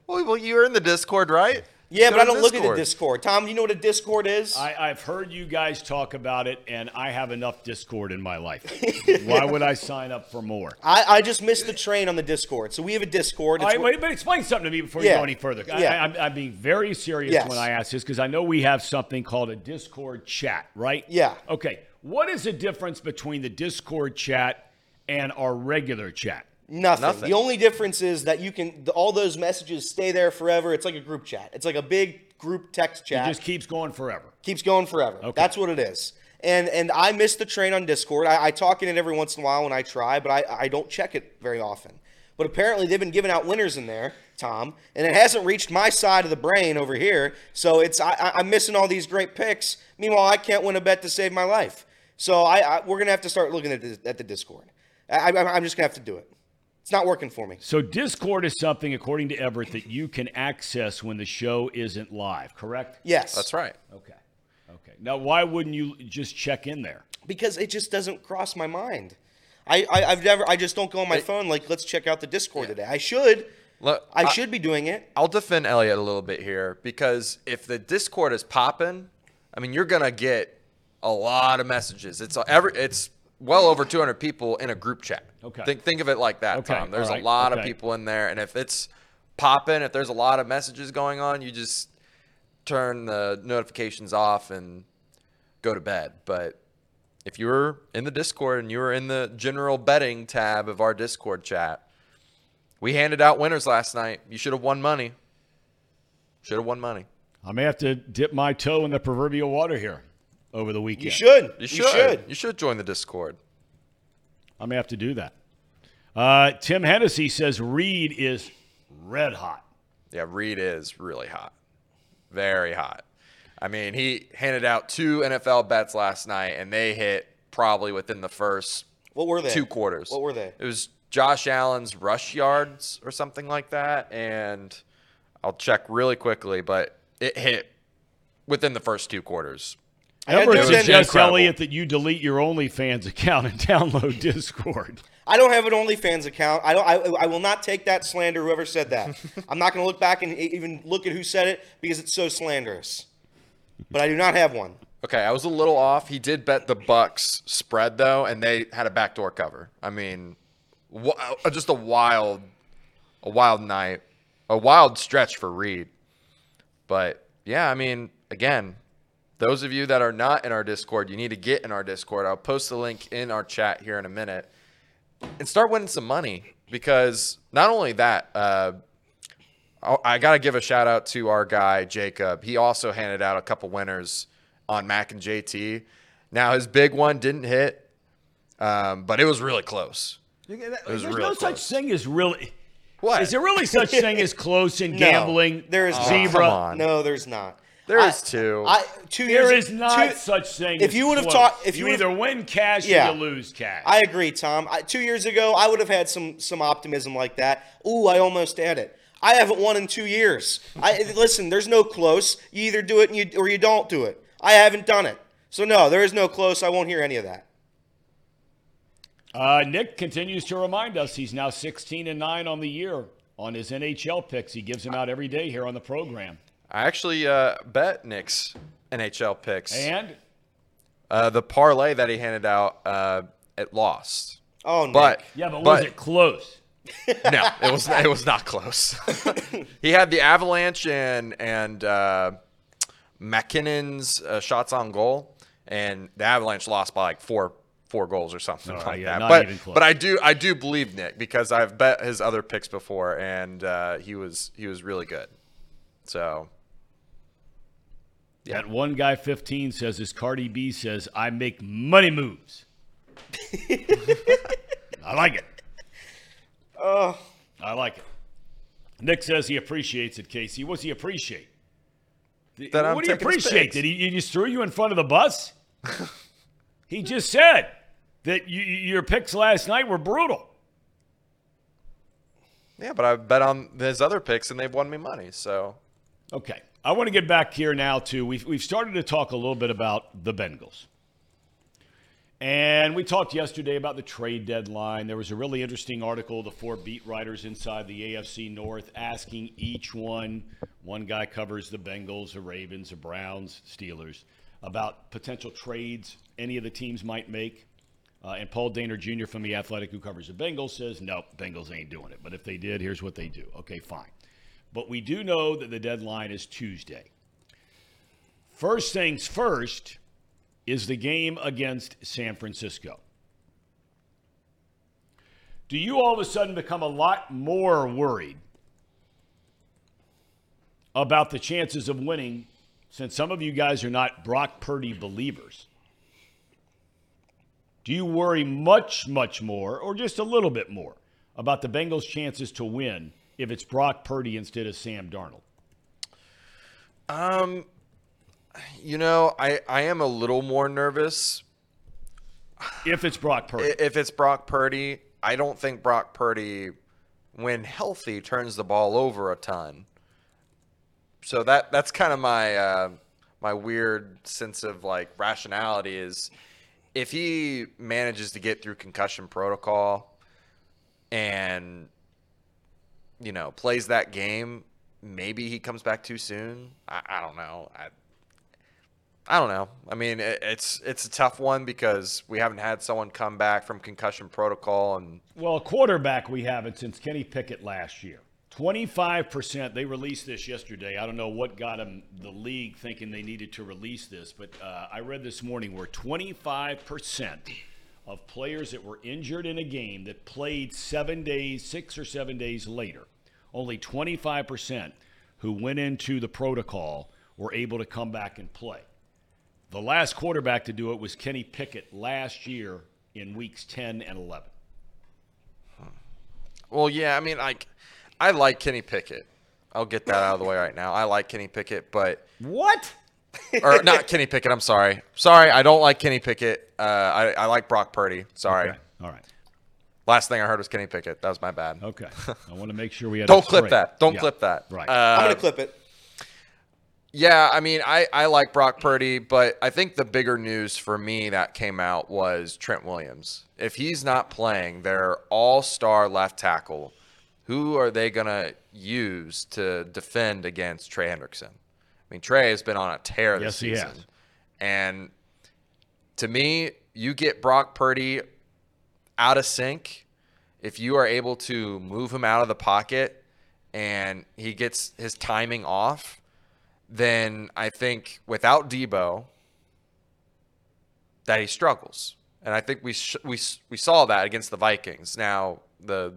well, well, you were in the Discord, right? Yeah, Go but I don't look at the Discord. Tom, you know what a Discord is? I, I've heard you guys talk about it, and I have enough Discord in my life. Why would I sign up for more? I, I just missed the train on the Discord. So we have a Discord. All It's right, where- wait, but explain something to me before you go any further. I, Yeah. I, I'm, I'm being very serious Yes. when I ask this because I know we have something called a Discord chat, right? Yeah. Okay. What is the difference between the Discord chat and our regular chat? Nothing. Nothing. The only difference is that you can the, all those messages stay there forever. It's like a group chat. It's like a big group text chat. It just keeps going forever. keeps going forever. Okay. That's what it is. And and I miss the train on Discord. I, I talk in it every once in a while when I try, but I, I don't check it very often. But apparently they've been giving out winners in there, Tom, and it hasn't reached my side of the brain over here. So it's I, I- I'm missing all these great picks. Meanwhile, I can't win a bet to save my life. So I, I we're gonna have to start looking at the, at the Discord. I, I, I'm just gonna have to do it. It's not working for me. So Discord is something, according to Everett, that you can access when the show isn't live. Correct? Yes, That's right. Okay. Okay. Now, why wouldn't you just check in there? because it just doesn't cross my mind. I, I I've never I just don't go on my phone like let's check out the Discord today. I should. Look, I should be doing it. I'll defend Elliot a little bit here because if the Discord is popping, I mean, you're gonna get a lot of messages. It's every it's well over 200 people in a group chat. Okay. Think think of it like that, Okay, Tom. There's right, a lot of people in there, and if it's popping, if there's a lot of messages going on, you just turn the notifications off and go to bed. But if you were in the Discord and you were in the general betting tab of our Discord chat, we handed out winners last night. You should have won money. Should have won money. I may have to dip my toe in the proverbial water here over the weekend. You should. You should. should. You should join the Discord. I may have to do that. Uh, Tim Hennessy says Reed is red hot. Yeah, Reed is really hot. Very hot. I mean, he handed out two NFL bets last night, and they hit probably within the first What were they? two quarters. What were they? It was Josh Allen's rush yards or something like that, and I'll check really quickly, but it hit within the first two quarters. I had Everett no idea- suggests. Elliot, that you delete your OnlyFans account and download Discord. I don't have an OnlyFans account. I don't. I, I will not take that slander. Whoever said that, I'm not going to look back and even look at who said it because it's so slanderous. But I do not have one. Okay, I was a little off. He did bet the Bucks spread though, and they had a backdoor cover. I mean, wa- uh, just a wild, a wild night, a wild stretch for Reed. But yeah, I mean, again, those of you that are not in our Discord, you need to get in our Discord. I'll post the link in our chat here in a minute, and start winning some money because not only that. Uh, I- I got to give a shout out to our guy Jacob. He also handed out a couple winners on Mac and JT. Now his big one didn't hit, um, but it was really close. There's real no close. such thing as really. What? Is there really such thing as close in No, gambling? there is not. zebra. Come on. No, there's not. There I- is two. I two years. There is not two- such thing. if as you would have talked, if you, you either win cash Yeah. or you lose cash. I agree, Tom. I, two years ago, I would have had some some optimism like that. Ooh, I almost had it. I haven't won in two years. I listen. There's no close. You either do it and you, or you don't do it. I haven't done it. So no, there is no close. I won't hear any of that. Uh, Nick continues to remind us he's now 16 and 9 on the year on his NHL picks. He gives them out every day here on the program. I actually uh, bet Nick's NHL picks. And Uh, the parlay that he handed out, uh, it lost. Oh, Nick. But yeah, but, but was it close? no, it was it was not close. he had the Avalanche and and uh, MacKinnon's uh, shots on goal, and the Avalanche lost by like four four goals or something All right, like yeah, that. not But even close. but I do I do believe Nick because I've bet his other picks before, and uh, he was he was really good. So That one guy 15 says, as Cardi B says, I make money moves. I like it. Oh, I like it. Nick says he appreciates it, Casey. What's he appreciate? That I'm what do you appreciate? Did he, he just threw you in front of the bus? he just said that you, your picks last night were brutal. yeah, but I bet on his other picks, and they've won me money. So Okay. I want to get back here now to we've, we've started to talk a little bit about the Bengals. And we talked yesterday about the trade deadline. There was a really interesting article, the four beat writers inside the AFC North asking each one, one guy covers the Bengals, the Ravens, the Browns, Steelers, about potential trades any of the teams might make. Uh, and Paul Dehner Jr. from The Athletic, who covers the Bengals, says, nope, Bengals ain't doing it. But if they did, here's what they do. Okay, fine. But we do know that the deadline is Tuesday. First things first is the game against San Francisco. Do you all of a sudden become a lot more worried about the chances of winning since some of you guys are not Brock Purdy believers? Do you worry much, much more, or just a little bit more, about the Bengals' chances to win if it's Brock Purdy instead of Sam Darnold? Um, you know, I I am a little more nervous If it's Brock Purdy. If it's Brock Purdy. I don't think Brock Purdy, when healthy, turns the ball over a ton. So that that's kind of my uh, my weird sense of like rationality is if he manages to get through concussion protocol and you know plays that game, maybe he comes back too soon. I, I don't know. I, I don't know. I mean, it, it's it's a tough one because we haven't had someone come back from concussion protocol, and Well, a quarterback we haven't since Kenny Pickett last year. 25%. They released this yesterday. I don't know what got them, the league, thinking they needed to release this, but uh, I read this morning where 25% of players that were injured in a game that played seven days, six or seven days later, only 25% who went into the protocol were able to come back and play. The last quarterback to do it was Kenny Pickett last year in weeks 10 and 11. well, yeah, I mean, like I like Kenny Pickett. I'll get that out of the way right now. I like Kenny Pickett, but What? or not Kenny Pickett. I'm sorry. Sorry, I don't like Kenny Pickett. Uh, I I like Brock Purdy. Sorry. Okay. All right. Last thing I heard was Kenny Pickett. That was my bad. Okay. I want to make sure we had. Don't it clip straight. that. Don't Yeah. clip that. Right. Uh, I'm gonna clip it. Yeah, I mean, I, I like Brock Purdy, but I think the bigger news for me that came out was Trent Williams. If he's not playing their all star left tackle, who are they going to use to defend against Trey Hendrickson? I mean, Trey has been on a tear this Yes, he season. has. And to me, you get Brock Purdy out of sync. If you are able to move him out of the pocket and he gets his timing off, then I think without Deebo, that he struggles. And I think we sh- we we saw that against the Vikings. Now the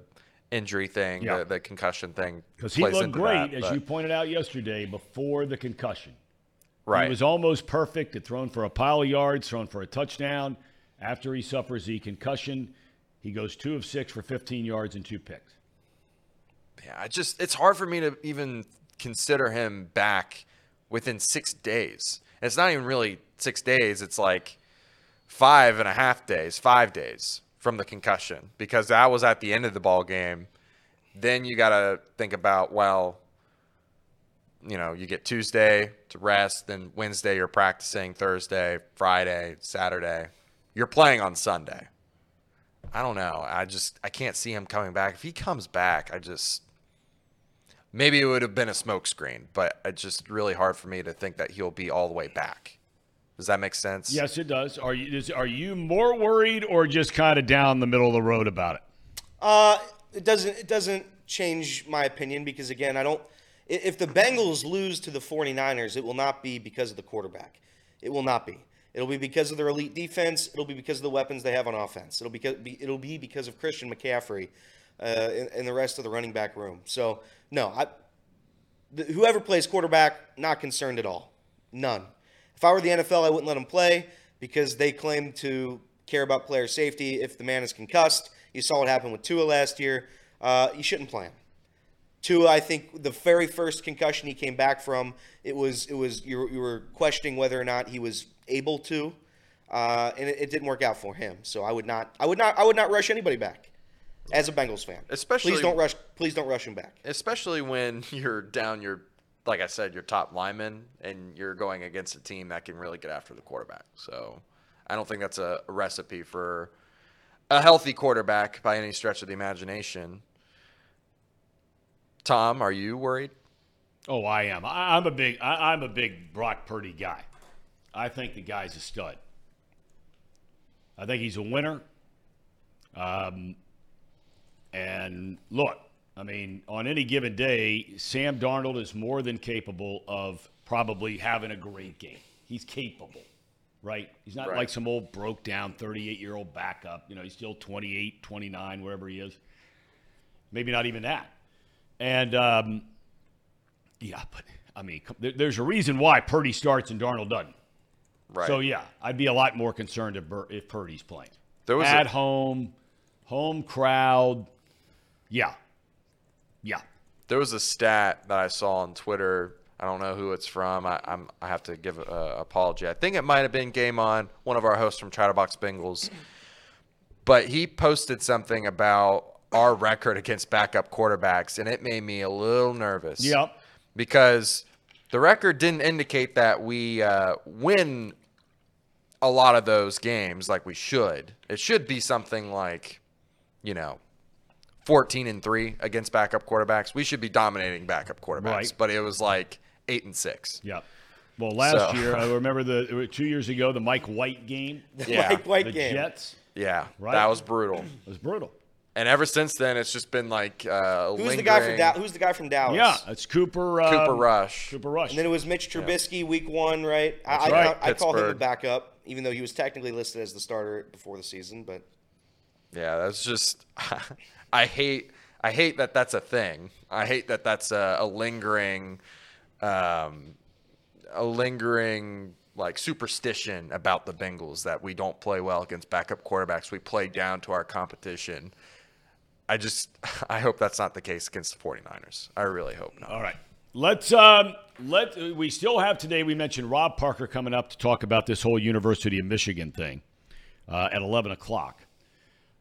injury thing, Yeah. the, the concussion thing, Because he plays looked great, that, as but- you pointed out yesterday, before the concussion. right. He was almost perfect at throwing for a pile of yards, throwing for a touchdown. After he suffers the concussion, he goes two of six for 15 yards and two picks. Yeah, I just it's hard for me to even consider him back within six days. And it's not even really six days. It's like five and a half days, five days from the concussion because that was at the end of the ball game. Then you got to think about well, you know, you get Tuesday to rest, then Wednesday you're practicing, Thursday, Friday, Saturday. You're playing on Sunday. I don't know. I just I can't see him coming back. If he comes back, I just maybe it would have been a smokescreen, but it's just really hard for me to think that he'll be all the way back. Does that make sense? Yes, it does. Are you is, are you more worried or just kind of down the middle of the road about it? Uh, it doesn't it doesn't change my opinion because again, I don't if the Bengals lose to the 49ers, it will not be because of the quarterback. It will not be. It'll be because of their elite defense. It'll be because of the weapons they have on offense. It'll be, it'll be because of Christian McCaffrey uh, and, and the rest of the running back room. So no, I, whoever plays quarterback, not concerned at all. None. If I were the NFL, I wouldn't let them play because they claim to care about player safety. If the man is concussed, you saw what happened with Tua last year. Uh, you shouldn't play him. Tua, I think the very first concussion he came back from, it was it was you were, you were questioning whether or not he was able to, uh, and it, it didn't work out for him. So I would not I would not I would not rush anybody back as a Bengals fan. Especially- please don't rush please don't rush him back. especially when you're down your like I said, your top lineman and you're going against a team that can really get after the quarterback. So I don't think that's a, a recipe for a healthy quarterback by any stretch of the imagination. Tom, are you worried? Oh, I am. I, I'm a big. I, I'm a big Brock Purdy guy. I think the guy's a stud. I think he's a winner. Um, and look, I mean, on any given day, Sam Darnold is more than capable of probably having a great game. He's capable, right? He's not Right. like some old broke down 38 year old backup. You know, he's still 28, 29, wherever he is. Maybe not even that. And um, yeah, but I mean, there- there's a reason why Purdy starts and Darnold doesn't. Right. So yeah, I'd be a lot more concerned if, Bur- if Purdy's playing There was a- at home, home crowd. Yeah, yeah. There was a stat that I saw on Twitter. I don't know who it's from. I, I'm I have to give an apology. I think it might have been Game On, one of our hosts from Chatterbox Bengals. But he posted something about our record against backup quarterbacks, and it made me a little nervous. Yep. Because the record didn't indicate that we uh, win a lot of those games like we should. It should be something like, you know, 14 and 3 against backup quarterbacks. We should be dominating backup quarterbacks, Right. but it was like 8 and 6. Yep. Well, last So- year I remember the it was two years ago the Mike White game, Yeah. Mike White the game. Jets. Yeah, Right. that was brutal. It was brutal. And ever since then, it's just been like uh, Who's the guy from lingering- da- Who's the guy from Dallas? Yeah, it's Cooper. Um, Cooper Rush. Cooper Rush. And then it was Mitch Trubisky, week one, right? I, That's I, right. I, call him a backup, even though he was technically listed as the starter before the season. But Yeah, that's just I hate I hate that that's a thing. I hate that that's a, a lingering um, a lingering like superstition about the Bengals that we don't play well against backup quarterbacks. We play down to our competition. I just I hope that's not the case against the 49ers. I really hope not. All right. Let's um let we still have today we mentioned Rob Parker coming up to talk about this whole University of Michigan thing uh, at 11 o'clock.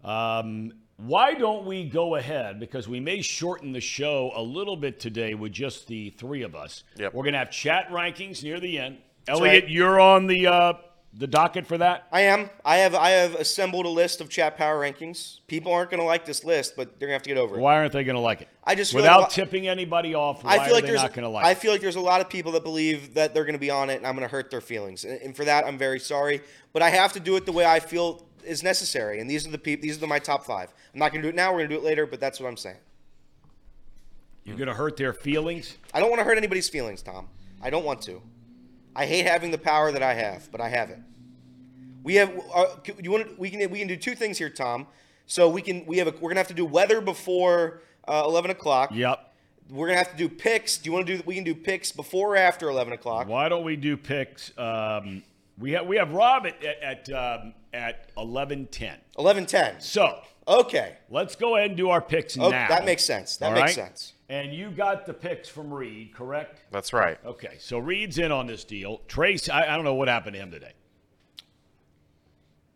Um, why don't we go ahead because we may shorten the show a little bit today with just the three of us. Yep. We're going to have chat rankings near the end. That's Elliot, right. you're on the uh, the docket for that. I am. I have. I have assembled a list of chat power rankings. People aren't going to like this list, but they're going to have to get over it. Why aren't they going to like it? I just without like- tipping anybody off. Why I feel like they there's. not going to like I it? feel like there's a lot of people that believe that they're going to be on it, and I'm going to hurt their feelings. And, and for that, I'm very sorry. But I have to do it the way I feel is necessary. And these are the people. These are my top five. I'm not going to do it now. We're going to do it later. But that's what I'm saying. You're going to hurt their feelings. I don't want to hurt anybody's feelings, Tom. I don't want to. I hate having the power that I have, but I have it. We have. Uh, you want? We can. We can do two things here, Tom. So we can. We have. A, we're gonna have to do weather before uh, eleven o'clock. Yep. We're gonna have to do picks. Do you want to do? We can do picks before or after eleven o'clock. Why don't we do picks? Um, we have we have Rob at at at, um, at eleven ten. Eleven ten. So Okay. let's go ahead and do our picks Oh, now. that makes sense. That All makes right? sense. And you got the picks from Reed, correct? That's right. Okay, so Reed's in on this deal. Trace, I, I don't know what happened to him today.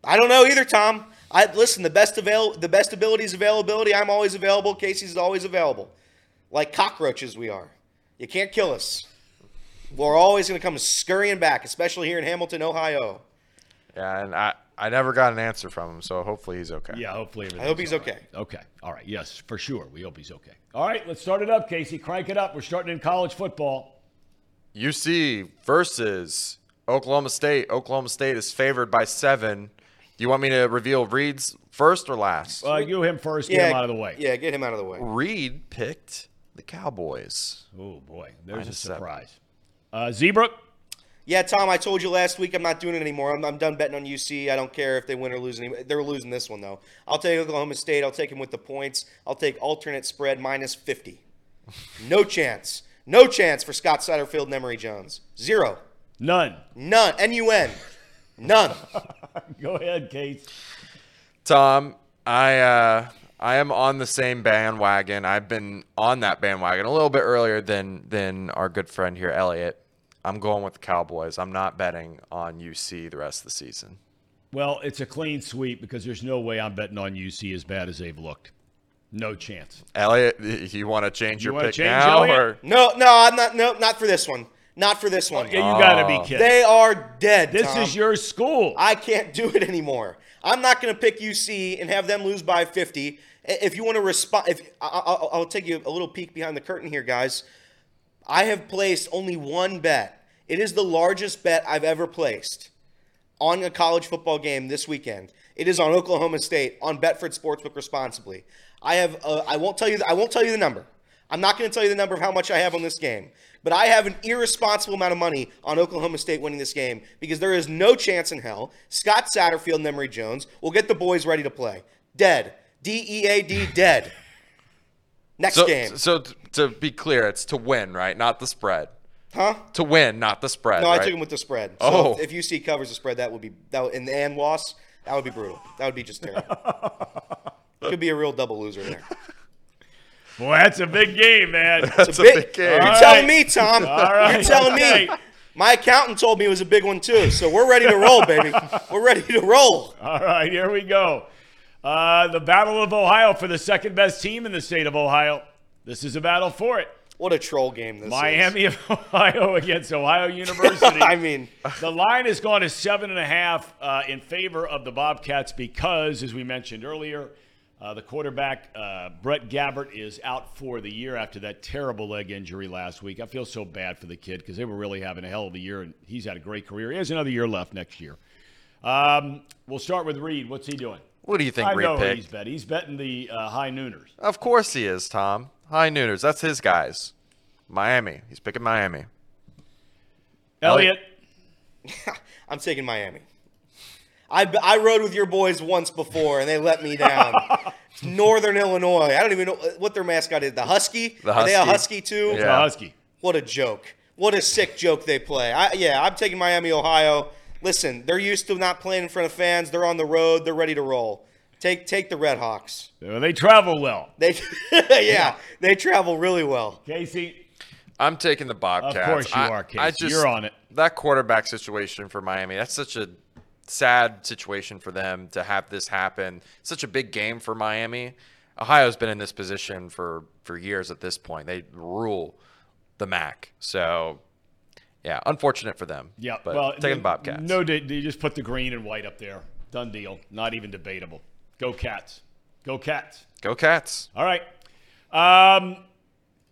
I don't know either, Tom. I listen. The best avail. The best ability is availability. I'm always available. Casey's always available. Like cockroaches, we are. You can't kill us. We're always going to come scurrying back, especially here in Hamilton, Ohio. Yeah, and I I never got an answer from him, so hopefully he's okay. Yeah, hopefully I hope he's all right. okay. Okay, all right, yes, for sure. We hope he's okay. All right, let's start it up, Casey. Crank it up. We're starting in college football. UC versus Oklahoma State. Oklahoma State is favored by seven Do You want me to reveal Reed's first or last? Uh, you him first. Yeah, Get him out of the way. Yeah, get him out of the way. Reed picked the Cowboys. Oh boy, there's Minus a surprise. Uh, Zebrook. Yeah, Tom, I told you last week I'm not doing it anymore. I'm, I'm done betting on UC. I don't care if they win or lose. Any, they're losing this one, though. I'll take Oklahoma State. I'll take him with the points. I'll take alternate spread minus 50. No chance. No chance for Scott Satterfield and Emory Jones. Zero. None. None. N-U-N. None. Go ahead, Case. Tom, I uh, I am on the same bandwagon. I've been on that bandwagon a little bit earlier than than our good friend here, Elliot. I'm going with the Cowboys. I'm not betting on UC the rest of the season. Well, it's a clean sweep because there's no way I'm betting on UC as bad as they've looked. No chance. Elliot, you want to change You your wanna pick change, now, Elliot? or No, no, I'm not. No, not for this one. Not for this one. Yeah, you got to be Oh. kidding. They are dead. this Tom. is your school. I can't do it anymore. I'm not going to pick UC and have them lose by 50. If you want to respond, if I- I- I'll, I'll take you a little peek behind the curtain here, guys. I have placed only one bet. It is the largest bet I've ever placed on a college football game this weekend. It is on Oklahoma State on Betfred Sportsbook responsibly. I have. Uh, I won't tell you. The, I won't tell you the number. I'm not going to tell you the number of how much I have on this game. But I have an irresponsible amount of money on Oklahoma State winning this game because there is no chance in hell Scott Satterfield and Emory Jones will get the boys ready to play. Dead. D E A D. Dead. Next so? game. So to be clear, it's to win, right? Not the spread. Huh? To win, not the spread. No, I right? took him with the spread. So Oh. if, if UC covers the spread, that would be that would, in the and loss. That would be brutal. That would be just terrible. Could be a real double loser there. Boy, that's a big game, man. That's a Big- big game. You're All telling me, Tom. right. You're telling me. Okay. My accountant told me it was a big one too. So we're ready to roll, baby. We're ready to roll. All right, here we go. Uh, the Battle of Ohio for the second best team in the state of Ohio. This is a battle for it. What a troll game this is. Miami of Ohio against Ohio University. I mean, the line has gone to seven and a half uh, in favor of the Bobcats because, as we mentioned earlier, uh, the quarterback uh, Brett Gabbert is out for the year after that terrible leg injury last week. I feel so bad for the kid because they were really having a hell of a year, and he's had a great career. He has another year left next year. Um, we'll start with Reed. What's he doing? What do you think, I Reed know who he's betting. He's betting the uh, high nooners. Of course he is, Tom. High Nooners. That's his guys. Miami. He's picking Miami. Elliot, I'm taking Miami. I, I rode with your boys once before and they let me down. Northern Illinois. I don't even know what their mascot is. The Husky? The Are they a Husky. Husky too? Yeah. a Husky. What a joke. What a sick joke they play. I, yeah, I'm taking Miami, Ohio. Listen, they're used to not playing in front of fans. They're on the road. They're ready to roll. Take take the Red Hawks. Uh, They travel well. They yeah, they travel really well. Casey, I'm taking the Bobcats. Of course you I- are, Casey. I just, You're on it. That quarterback situation for Miami, that's such a sad situation for them to have this happen. Such a big game for Miami. Ohio's been in this position for, for years at this point. They rule the MAC. So, yeah, unfortunate for them. Yeah, but well, taking the Bobcats. No, they, they just put the green and white up there. Done deal. Not even debatable. Go Cats. Go Cats. Go Cats. All right. Um,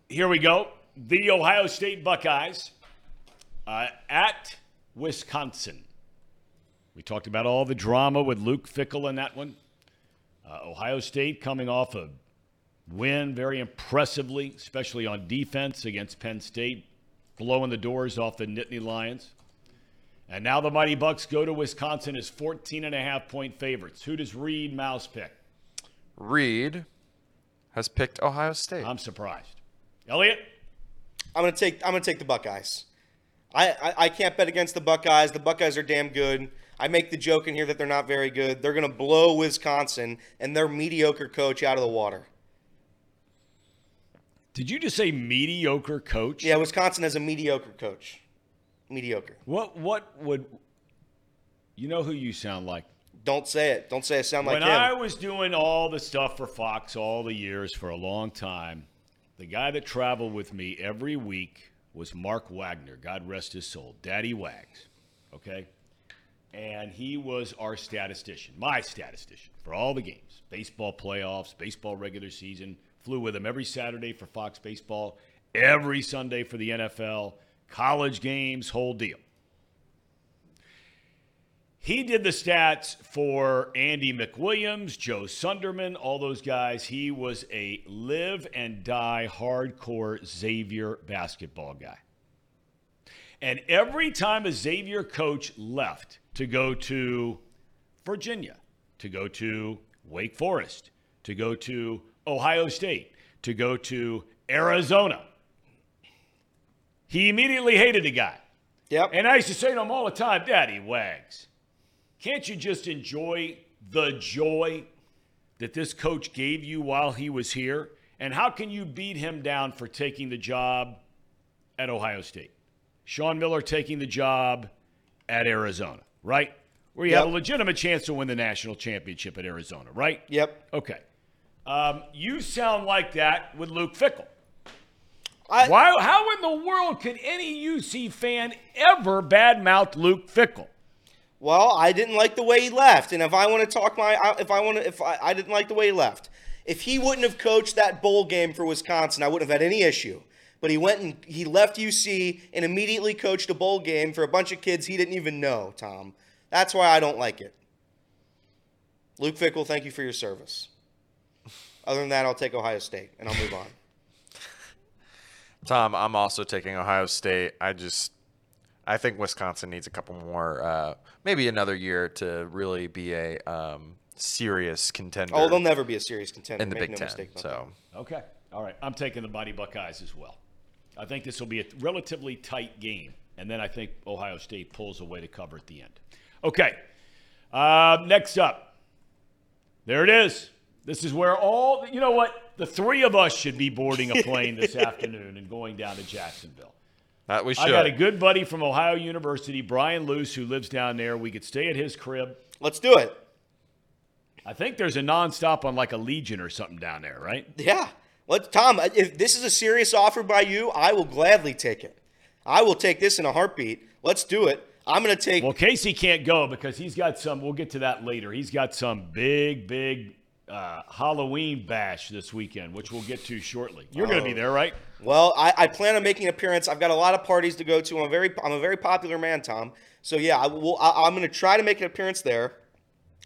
here we go. The Ohio State Buckeyes uh, at Wisconsin. We talked about all the drama with Luke Fickell in that one. Uh, Ohio State coming off a win very impressively, especially on defense against Penn State, blowing the doors off the Nittany Lions. And now the Mighty Bucks go to Wisconsin as 14 and a half point favorites. Who does Reed Mouse pick? Reed has picked Ohio State. I'm surprised. Elliot? I'm gonna take I'm gonna take the Buckeyes. I, I, I can't bet against the Buckeyes. The Buckeyes are damn good. I make the joke in here that they're not very good. They're gonna blow Wisconsin and their mediocre coach out of the water. Did you just say mediocre coach? Yeah, Wisconsin has a mediocre coach. Mediocre. What what would you know who you sound like? Don't say it. Don't say I sound like when him. I was doing all the stuff for Fox all the years for a long time, the guy that traveled with me every week was Mark Wagner. God rest his soul. Daddy Wags. Okay? And he was our statistician, my statistician for all the games. Baseball playoffs, baseball regular season. Flew with him every Saturday for Fox Baseball, every Sunday for the NFL, college games, whole deal. He did the stats for Andy McWilliams, Joe Sunderman, all those guys. He was a live and die hardcore Xavier basketball guy. And every time a Xavier coach left to go to Virginia, to go to Wake Forest, to go to Ohio State, to go to Arizona, he immediately hated the guy. Yep. And I used to say to him all the time, Daddy Wags, can't you just enjoy the joy that this coach gave you while he was here? And how can you beat him down for taking the job at Ohio State? Sean Miller taking the job at Arizona, right? Where you have a legitimate chance to win the national championship at Arizona, right? Yep. Okay. Um, you sound like that with Luke Fickell. I, Why, how in the world could any UC fan ever badmouth Luke Fickell? Well, I didn't like the way he left, and if I want to talk my, if I want to, if I, I didn't like the way he left, if he wouldn't have coached that bowl game for Wisconsin, I wouldn't have had any issue. But he went and he left UC and immediately coached a bowl game for a bunch of kids he didn't even know. Tom, that's why I don't like it. Luke Fickell, thank you for your service. Other than that, I'll take Ohio State and I'll move on. Tom, I'm also taking Ohio State. I just, I think Wisconsin needs a couple more, uh, maybe another year to really be a um, serious contender Oh, they'll never be a serious contender. in the Make Big no Ten. mistake about So Okay. All right. I'm taking the Mighty Buckeyes as well. I think this will be a relatively tight game. And then I think Ohio State pulls away to cover at the end. Okay. Uh, next up. There it is. This is where all, you know what? The three of us should be boarding a plane this afternoon and going down to Jacksonville. that we should. I got a good buddy from Ohio University, Brian Luce, who lives down there. We could stay at his crib. Let's do it. I think there's a nonstop on like Allegiant or something down there, right? Yeah. Let Tom, if this is a serious offer by you, I will gladly take it. I will take this in a heartbeat. Let's do it. I'm going to take Well, Casey can't go because he's got some. We'll get to that later. He's got some big, big uh, Halloween bash this weekend, which we'll get to shortly. You're going to be there, right? Well, I, I plan on making an appearance. I've got a lot of parties to go to. I'm a very I'm a very popular man, Tom. So yeah, I will, I, I'm going to try to make an appearance there.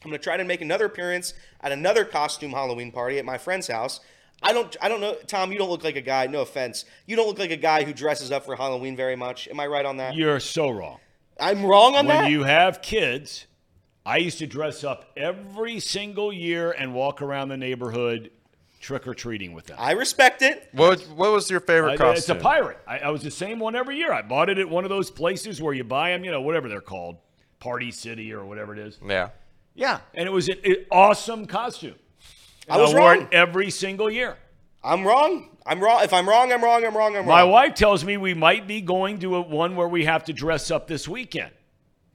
I'm going to try to make another appearance at another costume Halloween party at my friend's house. I don't I don't know, Tom. You don't look like a guy. No offense. You don't look like a guy who dresses up for Halloween very much. Am I right on that? You're so wrong. I'm wrong on When that. you have kids, I used to dress up every single year and walk around the neighborhood trick or treating with them. I respect it. what, what was your favorite I- costume? it's a pirate. I, I was the same one every year. I bought it at one of those places where you buy them, you know, whatever they're called, Party City or whatever it is. Yeah. Yeah, and it was an, an awesome costume. I was wore wrong. it every single year. I'm wrong. I'm wrong. If I'm wrong, I'm wrong. I'm wrong. I'm wrong. My wife tells me we might be going to a one where we have to dress up this weekend.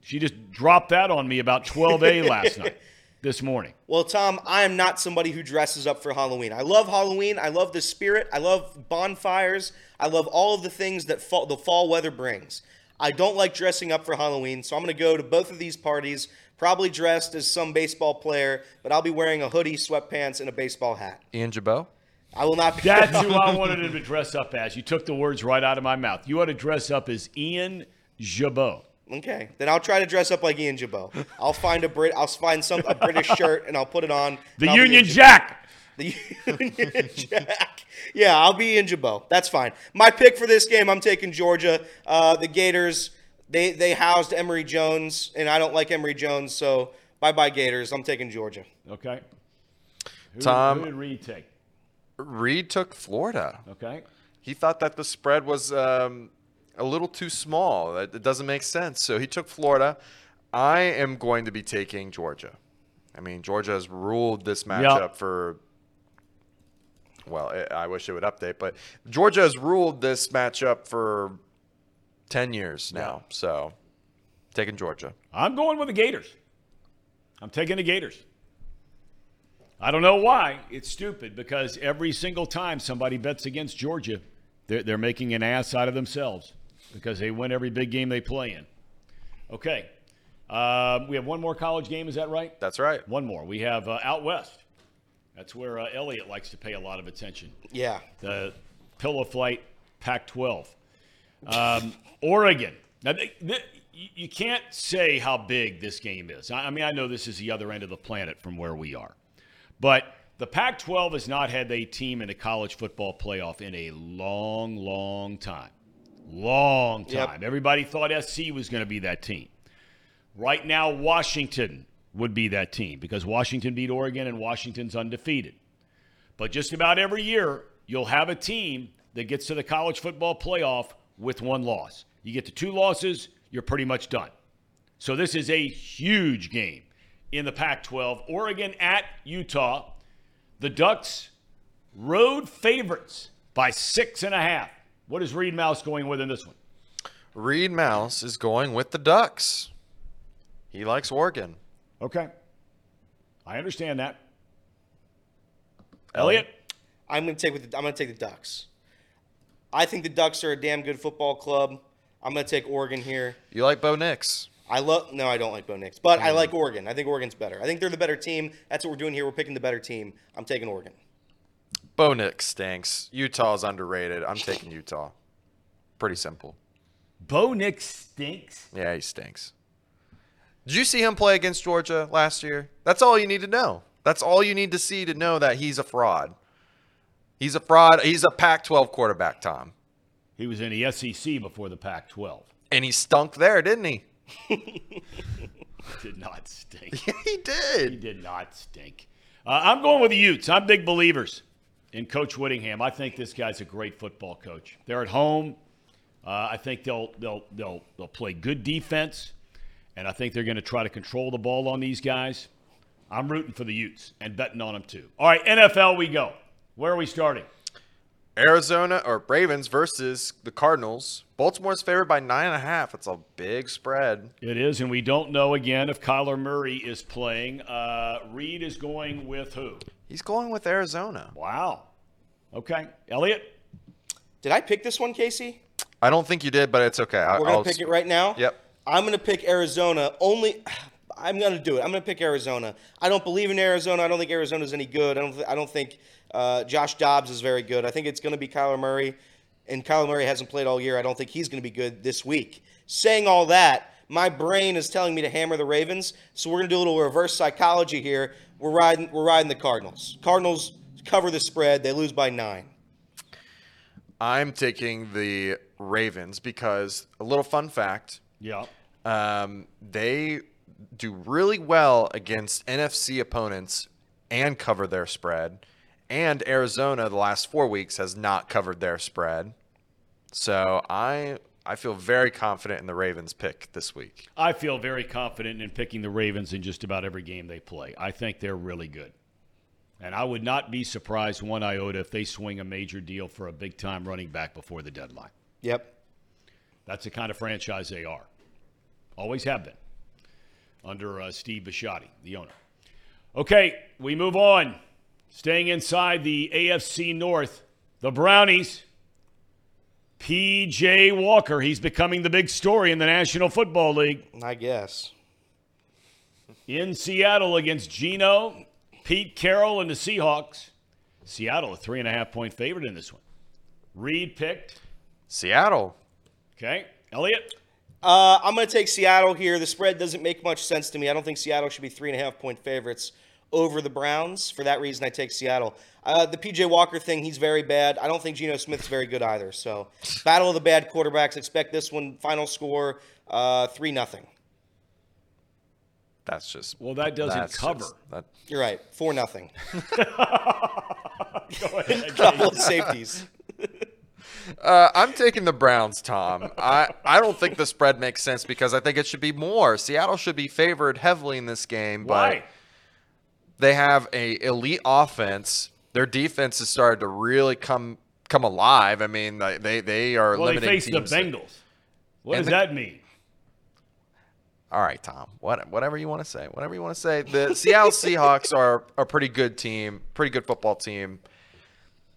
She just dropped that on me about 12A last night, this morning. Well, Tom, I am not somebody who dresses up for Halloween. I love Halloween. I love the spirit. I love bonfires. I love all of the things that fall, the fall weather brings. I don't like dressing up for Halloween, so I'm going to go to both of these parties, probably dressed as some baseball player, but I'll be wearing a hoodie, sweatpants, and a baseball hat. Ian Jabot? I will not be. That's who I wanted him to dress up as. You took the words right out of my mouth. You ought to dress up as Ian Jabot. Okay, then I'll try to dress up like Ian Jabot. I'll find a Brit. I'll find some a British shirt and I'll put it on. The and I'll be Union Jack. The Union Jack. Yeah, I'll be in Jabot. That's fine. My pick for this game, I'm taking Georgia. Uh, the Gators, they they housed Emory Jones, and I don't like Emory Jones, so bye bye Gators. I'm taking Georgia. Okay. Who, Tom- Who did Reed take? Reed took Florida. Okay. He thought that the spread was um, a little too small. It doesn't make sense. So he took Florida. I am going to be taking Georgia. I mean, Georgia has ruled this matchup for. Well, I I wish it would update, but Georgia has ruled this matchup for ten years now. So, taking Georgia. I'm going with the Gators. I'm taking the Gators. I don't know why. It's stupid because every single time somebody bets against Georgia, they're, they're making an ass out of themselves because they win every big game they play in. Okay. Um, we have one more college game. Is that right? That's right. One more. We have uh, out west. That's where uh, Elliot likes to pay a lot of attention. Yeah. The pillow flight Pac 12. Um, Oregon. Now, they, they, you, can't say how big this game is. I, I mean, I know this is the other end of the planet from where we are, but the Pac 12 has not had a team in a college football playoff in a long, long time. Long Yep. time. Everybody thought SC was going to be that team. Right now, Washington would be that team because Washington beat Oregon and Washington's undefeated. But just about every year, you'll have a team that gets to the college football playoff with one loss. You get to two losses, you're pretty much done. So this is a huge game in the Pac 12. Oregon at Utah. The Ducks, road favorites by six and a half. What is Reed Mouse going with in this one? Reed Mouse is going with the Ducks. He likes Oregon. Okay. I understand that. Elliot? I'm going to take with the, I'm going to take the Ducks. I think the Ducks are a damn good football club. I'm going to take Oregon here. You like Bo Nix? I love no, I don't like Bo Nix, but I mm. like Oregon. I think Oregon's better. I think they're the better team. That's what we're doing here. We're picking the better team. I'm taking Oregon. Bo Nix stinks. Utah's underrated. I'm taking Utah. Pretty simple. Bo Nix stinks. Yeah, he stinks. Did you see him play against Georgia last year? That's all you need to know. That's all you need to see to know that he's a fraud. He's a fraud. He's a Pac 12 quarterback, Tom. He was in the SEC before the Pac 12. And he stunk there, didn't he? Did not stink. he He did. He did not stink. Uh, I'm going with the Utes. I'm big believers in Coach Whittingham. I think this guy's a great football coach. They're at home. Uh, I think they'll they'll they'll they'll play good defense, and I think they're going to try to control the ball on these guys. I'm rooting for the Utes and betting on them too. All right, NFL, we go. Where are we starting? Arizona or Ravens versus the Cardinals. Baltimore's favored by nine and a half. It's a big spread. It is, and we don't know again if Kyler Murray is playing. Uh, Reed is going with who? He's going with Arizona. Wow. Okay, Elliot. Did I pick this one, Casey? I don't think you did, but it's okay. I, We're gonna I'll- pick it right now. Yep. I'm gonna pick Arizona. Only, I'm gonna do it. I'm gonna pick Arizona. I don't believe in Arizona. I don't think Arizona's any good. I don't. Th- I don't think uh, Josh Dobbs is very good. I think it's gonna be Kyler Murray, and Kyler Murray hasn't played all year. I don't think he's gonna be good this week. Saying all that, my brain is telling me to hammer the Ravens. So we're gonna do a little reverse psychology here. We're riding. We're riding the Cardinals. Cardinals cover the spread. They lose by nine. I'm taking the Ravens because a little fun fact Yeah. um, they do really well against NFC opponents and cover their spread. And Arizona, the last four weeks, has not covered their spread. So I I feel very confident in the Ravens pick this week. I feel very confident in picking the Ravens in just about every game they play. I think they're really good. And I would not be surprised one iota if they swing a major deal for a big time running back before the deadline. Yep. That's the kind of franchise they are. Always have been under uh, Steve Bisciotti, the owner. Okay, we move on. Staying inside the AFC North, the Brownies. PJ Walker, he's becoming the big story in the National Football League. I guess. in Seattle against Geno, Pete Carroll, and the Seahawks. Seattle, a three and a half point favorite in this one. Reed picked. Seattle. Okay. Elliot. Uh, I'm going to take Seattle here. The spread doesn't make much sense to me. I don't think Seattle should be three and a half point favorites over the Browns. For that reason, I take Seattle. Uh, the PJ Walker thing, he's very bad. I don't think Geno Smith's very good either. So, battle of the bad quarterbacks. Expect this one. Final score uh, three nothing. That's just Well, that doesn't cover. just- that- You're right. Four nothing. Go ahead. Couple of safeties. Uh, I'm taking the Browns, Tom. I, I don't think the spread makes sense because I think it should be more. Seattle should be favored heavily in this game, but Why? They have a elite offense. Their defense has started to really come come alive. I mean, they they, they are Well, they limiting face the. Bengals. What does the- that mean? All right, Tom. What whatever you want to say. Whatever you want to say. The Seattle Seahawks are a pretty good team, pretty good football team.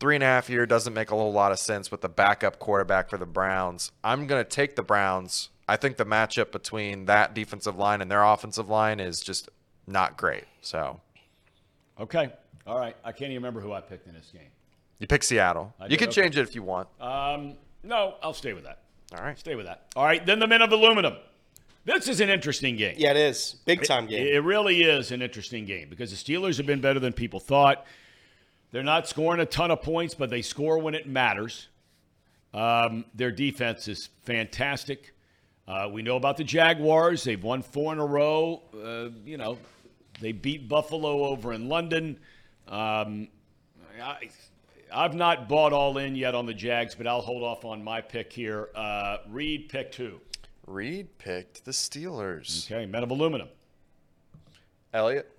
Three and a half year doesn't make a whole lot of sense with the backup quarterback for the Browns. I'm going to take the Browns. I think the matchup between that defensive line and their offensive line is just not great. So Okay. All right. I can't even remember who I picked in this game. you pick Seattle. I You did, can okay. change it if you want. Um, no, I'll stay with that. All right. Stay with that. All right. Then the men of aluminum. This is an interesting game. Yeah, it is. Big time game. It really is an interesting game because the Steelers have been better than people thought. They're not scoring a ton of points, but they score when it matters. Um, their defense is fantastic. Uh, we know about the Jaguars. They've won four in a row. Uh, you know, they beat Buffalo over in London. Um, I, I've not bought all in yet on the Jags, but I'll hold off on my pick here. Uh, Reed picked who? Reed picked the Steelers. Okay, Men of Aluminum. Elliot.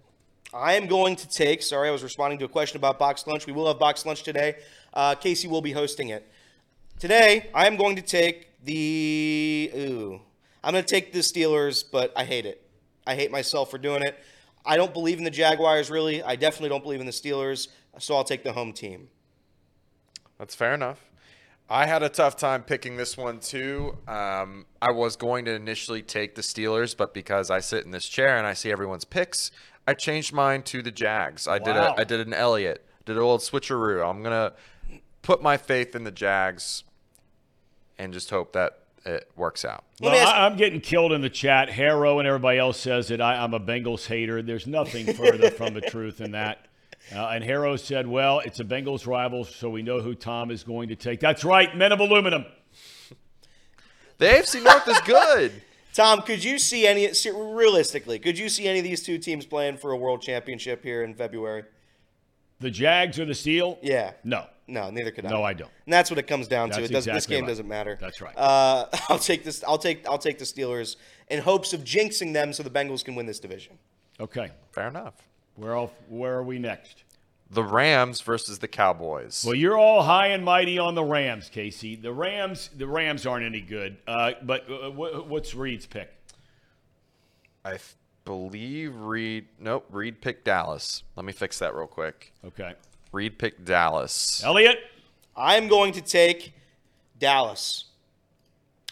I am going to take. Sorry, I was responding to a question about box lunch. We will have box lunch today. Uh, Casey will be hosting it. Today, I am going to take the. Ooh, I'm going to take the Steelers, but I hate it. I hate myself for doing it. I don't believe in the Jaguars really. I definitely don't believe in the Steelers, so I'll take the home team. That's fair enough. I had a tough time picking this one too. Um, I was going to initially take the Steelers, but because I sit in this chair and I see everyone's picks, I changed mine to the Jags. I did a I did an Elliott, did an old switcheroo. I'm gonna put my faith in the Jags and just hope that it works out. Well, ask- I, I'm getting killed in the chat. Harrow and everybody else says that I, I'm a Bengals hater. There's nothing further from the truth than that. Uh, and Harrow said, well, it's a Bengals rival, so we know who Tom is going to take. That's right, Men of Aluminum. The AFC North is good. Tom, could you see any realistically? Could you see any of these two teams playing for a world championship here in February? The Jags or the Steel? Yeah. No. No, neither could I. No, I don't. And that's what it comes down to. It does, this game right. doesn't matter. That's right. Uh, I'll take this. I'll take. I'll take the Steelers in hopes of jinxing them, so the Bengals can win this division. Okay. Fair enough. Where, else, where are we next? The Rams versus the Cowboys. Well, you're all high and mighty on the Rams, Casey. The Rams, the Rams aren't any good. Uh, but uh, wh- what's Reed's pick? I th- believe Reed. Nope, Reed picked Dallas. Let me fix that real quick. Okay. Reed picked Dallas. Elliot? I'm going to take Dallas.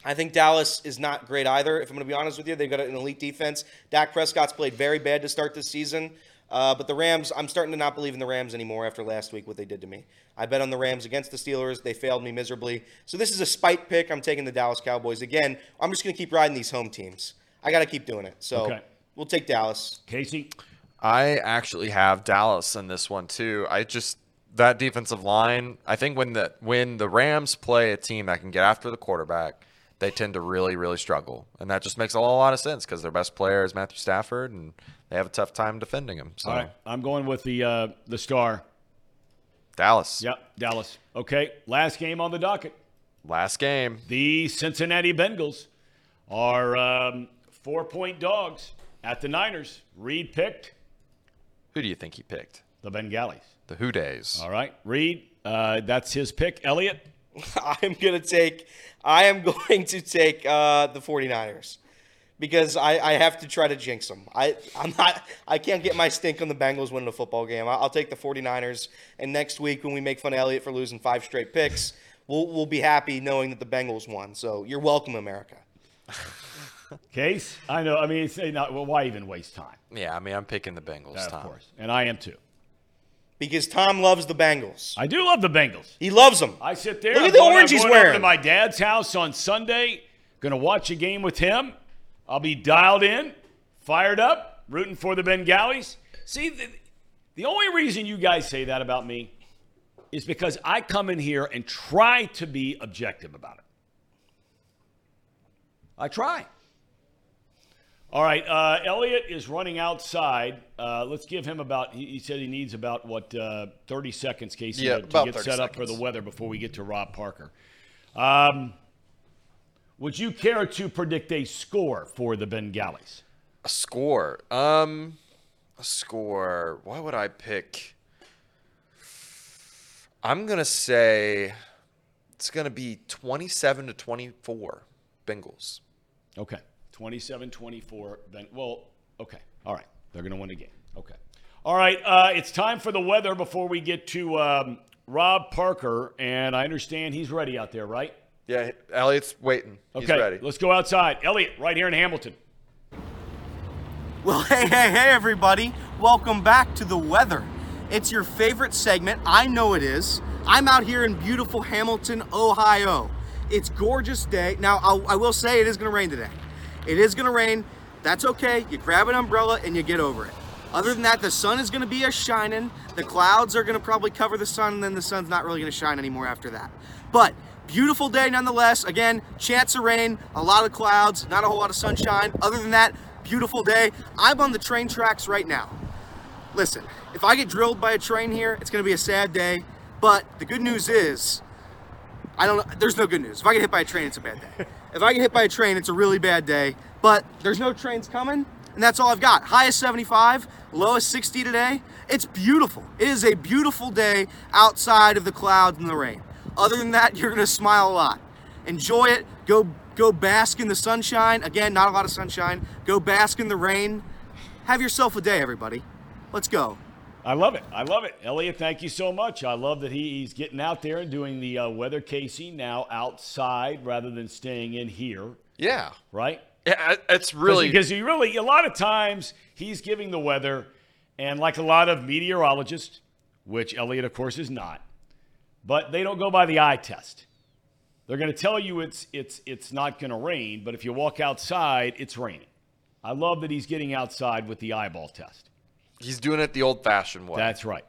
I think Dallas is not great either. If I'm going to be honest with you, they've got an elite defense. Dak Prescott's played very bad to start this season. Uh, but the Rams, I'm starting to not believe in the Rams anymore after last week, what they did to me. I bet on the Rams against the Steelers. They failed me miserably. So this is a spite pick. I'm taking the Dallas Cowboys. Again, I'm just going to keep riding these home teams. I got to keep doing it. So Okay. we'll take Dallas. Casey? I actually have Dallas in this one too. I just that defensive line. I think when the when the Rams play a team that can get after the quarterback, they tend to really really struggle, and that just makes a lot of sense because their best player is Matthew Stafford, and they have a tough time defending him. So All right. I'm going with the uh, the star. Dallas, Yep, Dallas. Okay, last game on the docket. last game. The Cincinnati Bengals are um, four point dogs at the Niners. Reed picked Who do you think he picked? the Bengalis. The Who Days. All right, Reed, uh, that's his pick. Elliot, I'm going to take I am going to take uh, the 49ers because I, I have to try to jinx them. I I'm not I can't get my stink on the Bengals winning a football game. I- I'll take the 49ers and next week when we make fun of Elliott for losing five straight picks, we'll we'll be happy knowing that the Bengals won. So you're welcome America. Case. I know. I mean, say not. Well, why even waste time? Yeah, I mean I'm picking the Bengals. of Tom. course, and I am too. Because Tom loves the Bengals. I do love the Bengals. He loves them. I sit there. Look at the going- orange I'm he's going over wearing. to my dad's house on Sunday. Going to watch a game with him. I'll be dialed in, fired up, rooting for the Bengalis. See, the, the only reason you guys say that about me is because I come in here and try to be objective about it. I try. All right, uh, Elliot is running outside. Uh, let's give him about. He, he said he needs about what uh, thirty seconds, Casey, Yeah, to, to get 30 set up for the weather before we get to Rob Parker. Um, would you care to predict a score for the Bengalis? A score. Um, a score. Why would I pick? I'm gonna say it's gonna be 27 to 24. Bengals. Okay, 27-24. Ben, well, okay, all right. They're going to win the game. Okay. All right, uh, it's time for the weather before we get to um, Rob Parker, and I understand he's ready out there, right? Yeah, Elliot's waiting. He's Okay, ready. let's go outside. Elliot, right here in Hamilton. Well, hey, hey, hey, everybody. Welcome back to the weather. It's your favorite segment. I know it is. I'm out here in beautiful Hamilton, Ohio. It's gorgeous day. Now, I'll, I will say it is going to rain today. It is to rain. That's okay. You grab an umbrella and you get over it. Other than that, the sun is to be a shining. The clouds are to probably cover the sun, and then the sun's not really to shine anymore after that. But beautiful day nonetheless. Again, chance of rain, a lot of clouds, not a whole lot of sunshine. Other than that, beautiful day. I'm on the train tracks right now. Listen, if I get drilled by a train here, it's to be a sad day. But the good news is, I don't know. There's no good news. If I get hit by a train, it's a bad day. If I get hit by a train, it's a really bad day. But there's no trains coming, and that's all I've got. High is 75, low is 60 today. It's beautiful. It is a beautiful day outside of the clouds and the rain. Other than that, you're gonna smile a lot. Enjoy it. Go go bask in the sunshine. Again, not a lot of sunshine. Go bask in the rain. Have yourself a day, everybody. Let's go. I love it. I love it. Elliot, thank you so much. I love that he, he's getting out there and doing the uh, weather casing now outside rather than staying in here, Yeah. right? Yeah, it's really because he really a lot of times he's giving the weather, and like a lot of meteorologists, which Elliot of course is not, but they don't go by the eye test. They're going to tell you it's it's it's not going to rain, but if you walk outside, it's raining. I love that he's getting outside with the eyeball test. He's doing it the old-fashioned way. That's right.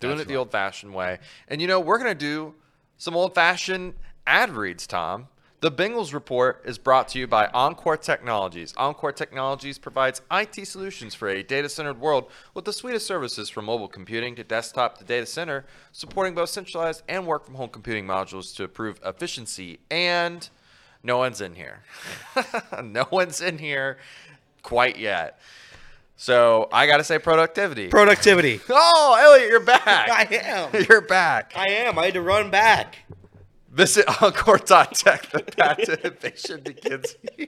doing that's it the old-fashioned way. And you know, we're gonna do some old-fashioned ad reads, Tom. The Bengals report is brought to you by Encore Technologies. Encore Technologies provides IT solutions for a data-centered world with the suite of services from mobile computing to desktop to data center, supporting both centralized and work-from-home computing modules to improve efficiency. And no one's in here. no one's in here quite yet. So I gotta say productivity. Productivity. Oh, Elliot, you're back. I am. You're back. I am. I had to run back. Visit Encore.tech. The path to innovation begins here.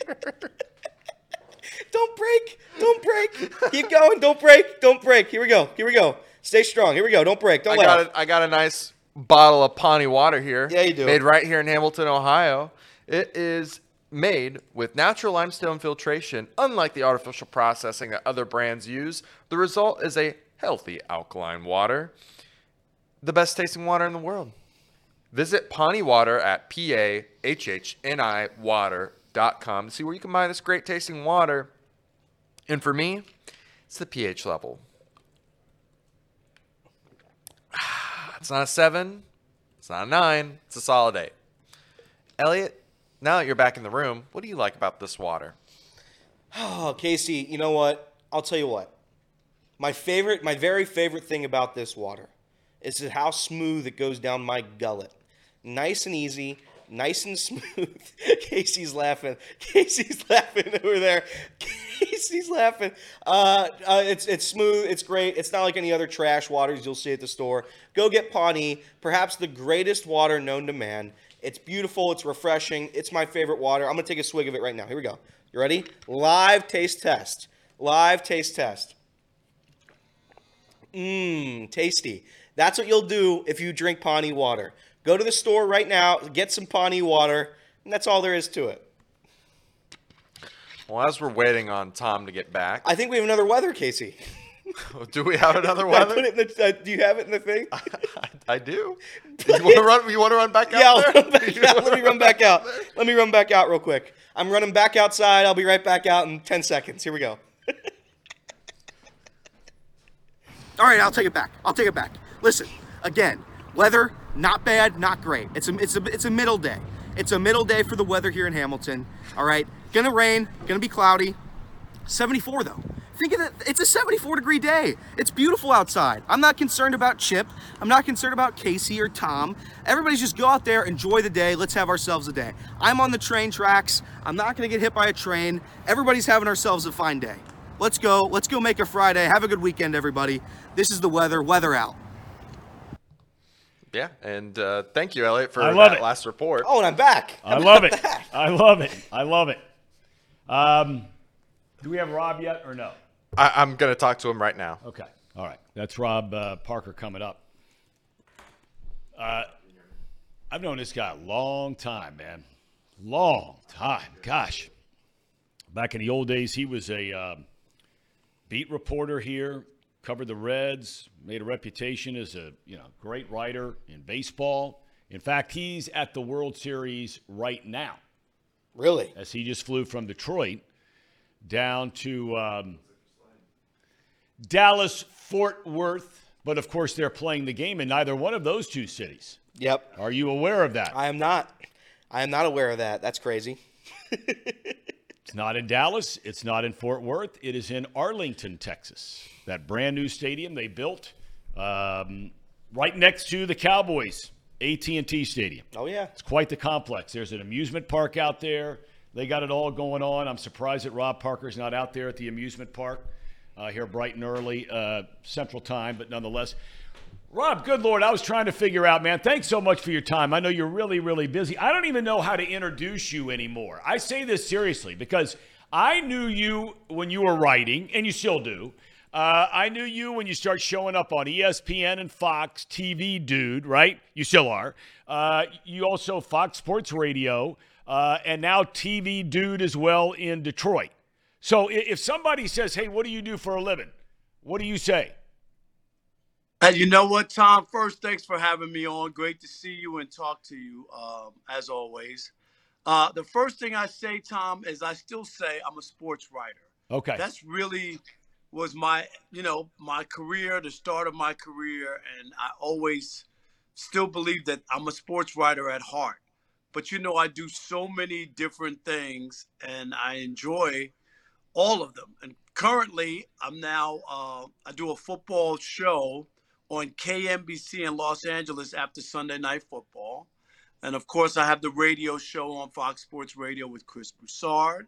Don't break. Don't break. Keep going. Don't break. Don't break. Here we go. Here we go. Stay strong. Here we go. Don't break. Don't got laugh. a, I got a nice bottle of Pawnee water here. Yeah, you do. Made right here in Hamilton, Ohio. It is made with natural limestone filtration, unlike the artificial processing that other brands use. The result is a healthy alkaline water, the best tasting water in the world. Visit Pawnee Water at P-A-H-H-N-I water.com to see where you can buy this great tasting water. And for me, it's the pH level. It's not a seven. It's not a nine. It's a solid eight. Elliot, now that you're back in the room, what do you like about this water? Oh, Casey, you know what? I'll tell you what. My favorite, my very favorite thing about this water is how smooth it goes down my gullet. Nice and easy, nice and smooth. Casey's laughing. Casey's laughing over there. Casey's laughing. Uh, uh, it's it's smooth. It's great. It's not like any other trash waters you'll see at the store. Go get Pawnee, perhaps the greatest water known to man. It's beautiful. It's refreshing. It's my favorite water. I'm gonna take a swig of it right now. Here we go. You ready? Live taste test. Live taste test. Mmm, tasty. That's what you'll do if you drink Pawnee water. Go to the store right now, get some Pawnee water, and that's all there is to it. Well, as we're waiting on Tom to get back, I think we have another weather, Casey. do we have another I put it in the, uh, do you have it in the thing? I, I do. You want to run? You want to run back out Yeah, I'll there? run back out. Let me run back out. there? Let me run back out real quick. I'm running back outside. I'll be right back out in 10 seconds. Here we go. All right, I'll take it back. I'll take it back. Listen, again, weather not bad, not great. It's a it's a it's a middle day. It's a middle day for the weather here in Hamilton. All right, gonna rain, gonna be cloudy. 74 though. Think of it. It's a 74 degree day. It's beautiful outside. I'm not concerned about Chip. I'm not concerned about Casey or Tom. Everybody's just go out there, enjoy the day. Let's have ourselves a day. I'm on the train tracks. I'm not gonna get hit by a train. Everybody's having ourselves a fine day. Let's go. Let's go make a Friday. Have a good weekend, everybody. This is the weather. Weather out. Yeah, and uh, thank you, Elliot, for I love that it. last report. Oh, and I'm back. I love it. I love it. I love it. Um, do we have Rob yet or no? I, I'm going to talk to him right now. Okay. All right. That's Rob uh, Parker coming up. Uh, I've known this guy a long time, man. Long time. Gosh. Back in the old days, he was a um, beat reporter here, covered the Reds, made a reputation as a you know great writer in baseball. In fact, he's at the World Series right now. Really? As he just flew from Detroit down to um, Dallas, Fort Worth. But of course, they're playing the game in neither one of those two cities. Yep. Are you aware of that? I am not. I am not aware of that. That's crazy. it's not in Dallas. It's not in Fort Worth. It is in Arlington, Texas. That brand new stadium they built um, right next to the Cowboys AT&T Stadium. Oh yeah, it's quite the complex. There's an amusement park out there. They got it all going on. I'm surprised that Rob Parker's not out there at the amusement park uh, here bright and early uh, Central Time, but nonetheless. Rob, good Lord, I was trying to figure out, man. Thanks so much for your time. I know you're really, really busy. I don't even know how to introduce you anymore. I say this seriously because I knew you when you were writing, and you still do. Uh, I knew you when you start showing up on ESPN and Fox TV, dude, right? You still are. Uh, you also Fox Sports Radio, uh, and now TV, dude, as well in Detroit. So if somebody says, hey, what do you do for a living? What do you say? Hey, you know what, Tom? First, thanks for having me on. Great to see you and talk to you, um, as always. Uh, the first thing I say, Tom, is I still say I'm a sports writer. Okay. That's really was my, you know, my career, the start of my career, and I always still believe that I'm a sports writer at heart. But you know, I do so many different things, and I enjoy all of them. And currently, I'm now uh, I do a football show on KNBC in Los Angeles after Sunday Night Football. And of course, I have the radio show on Fox Sports Radio with Chris Broussard.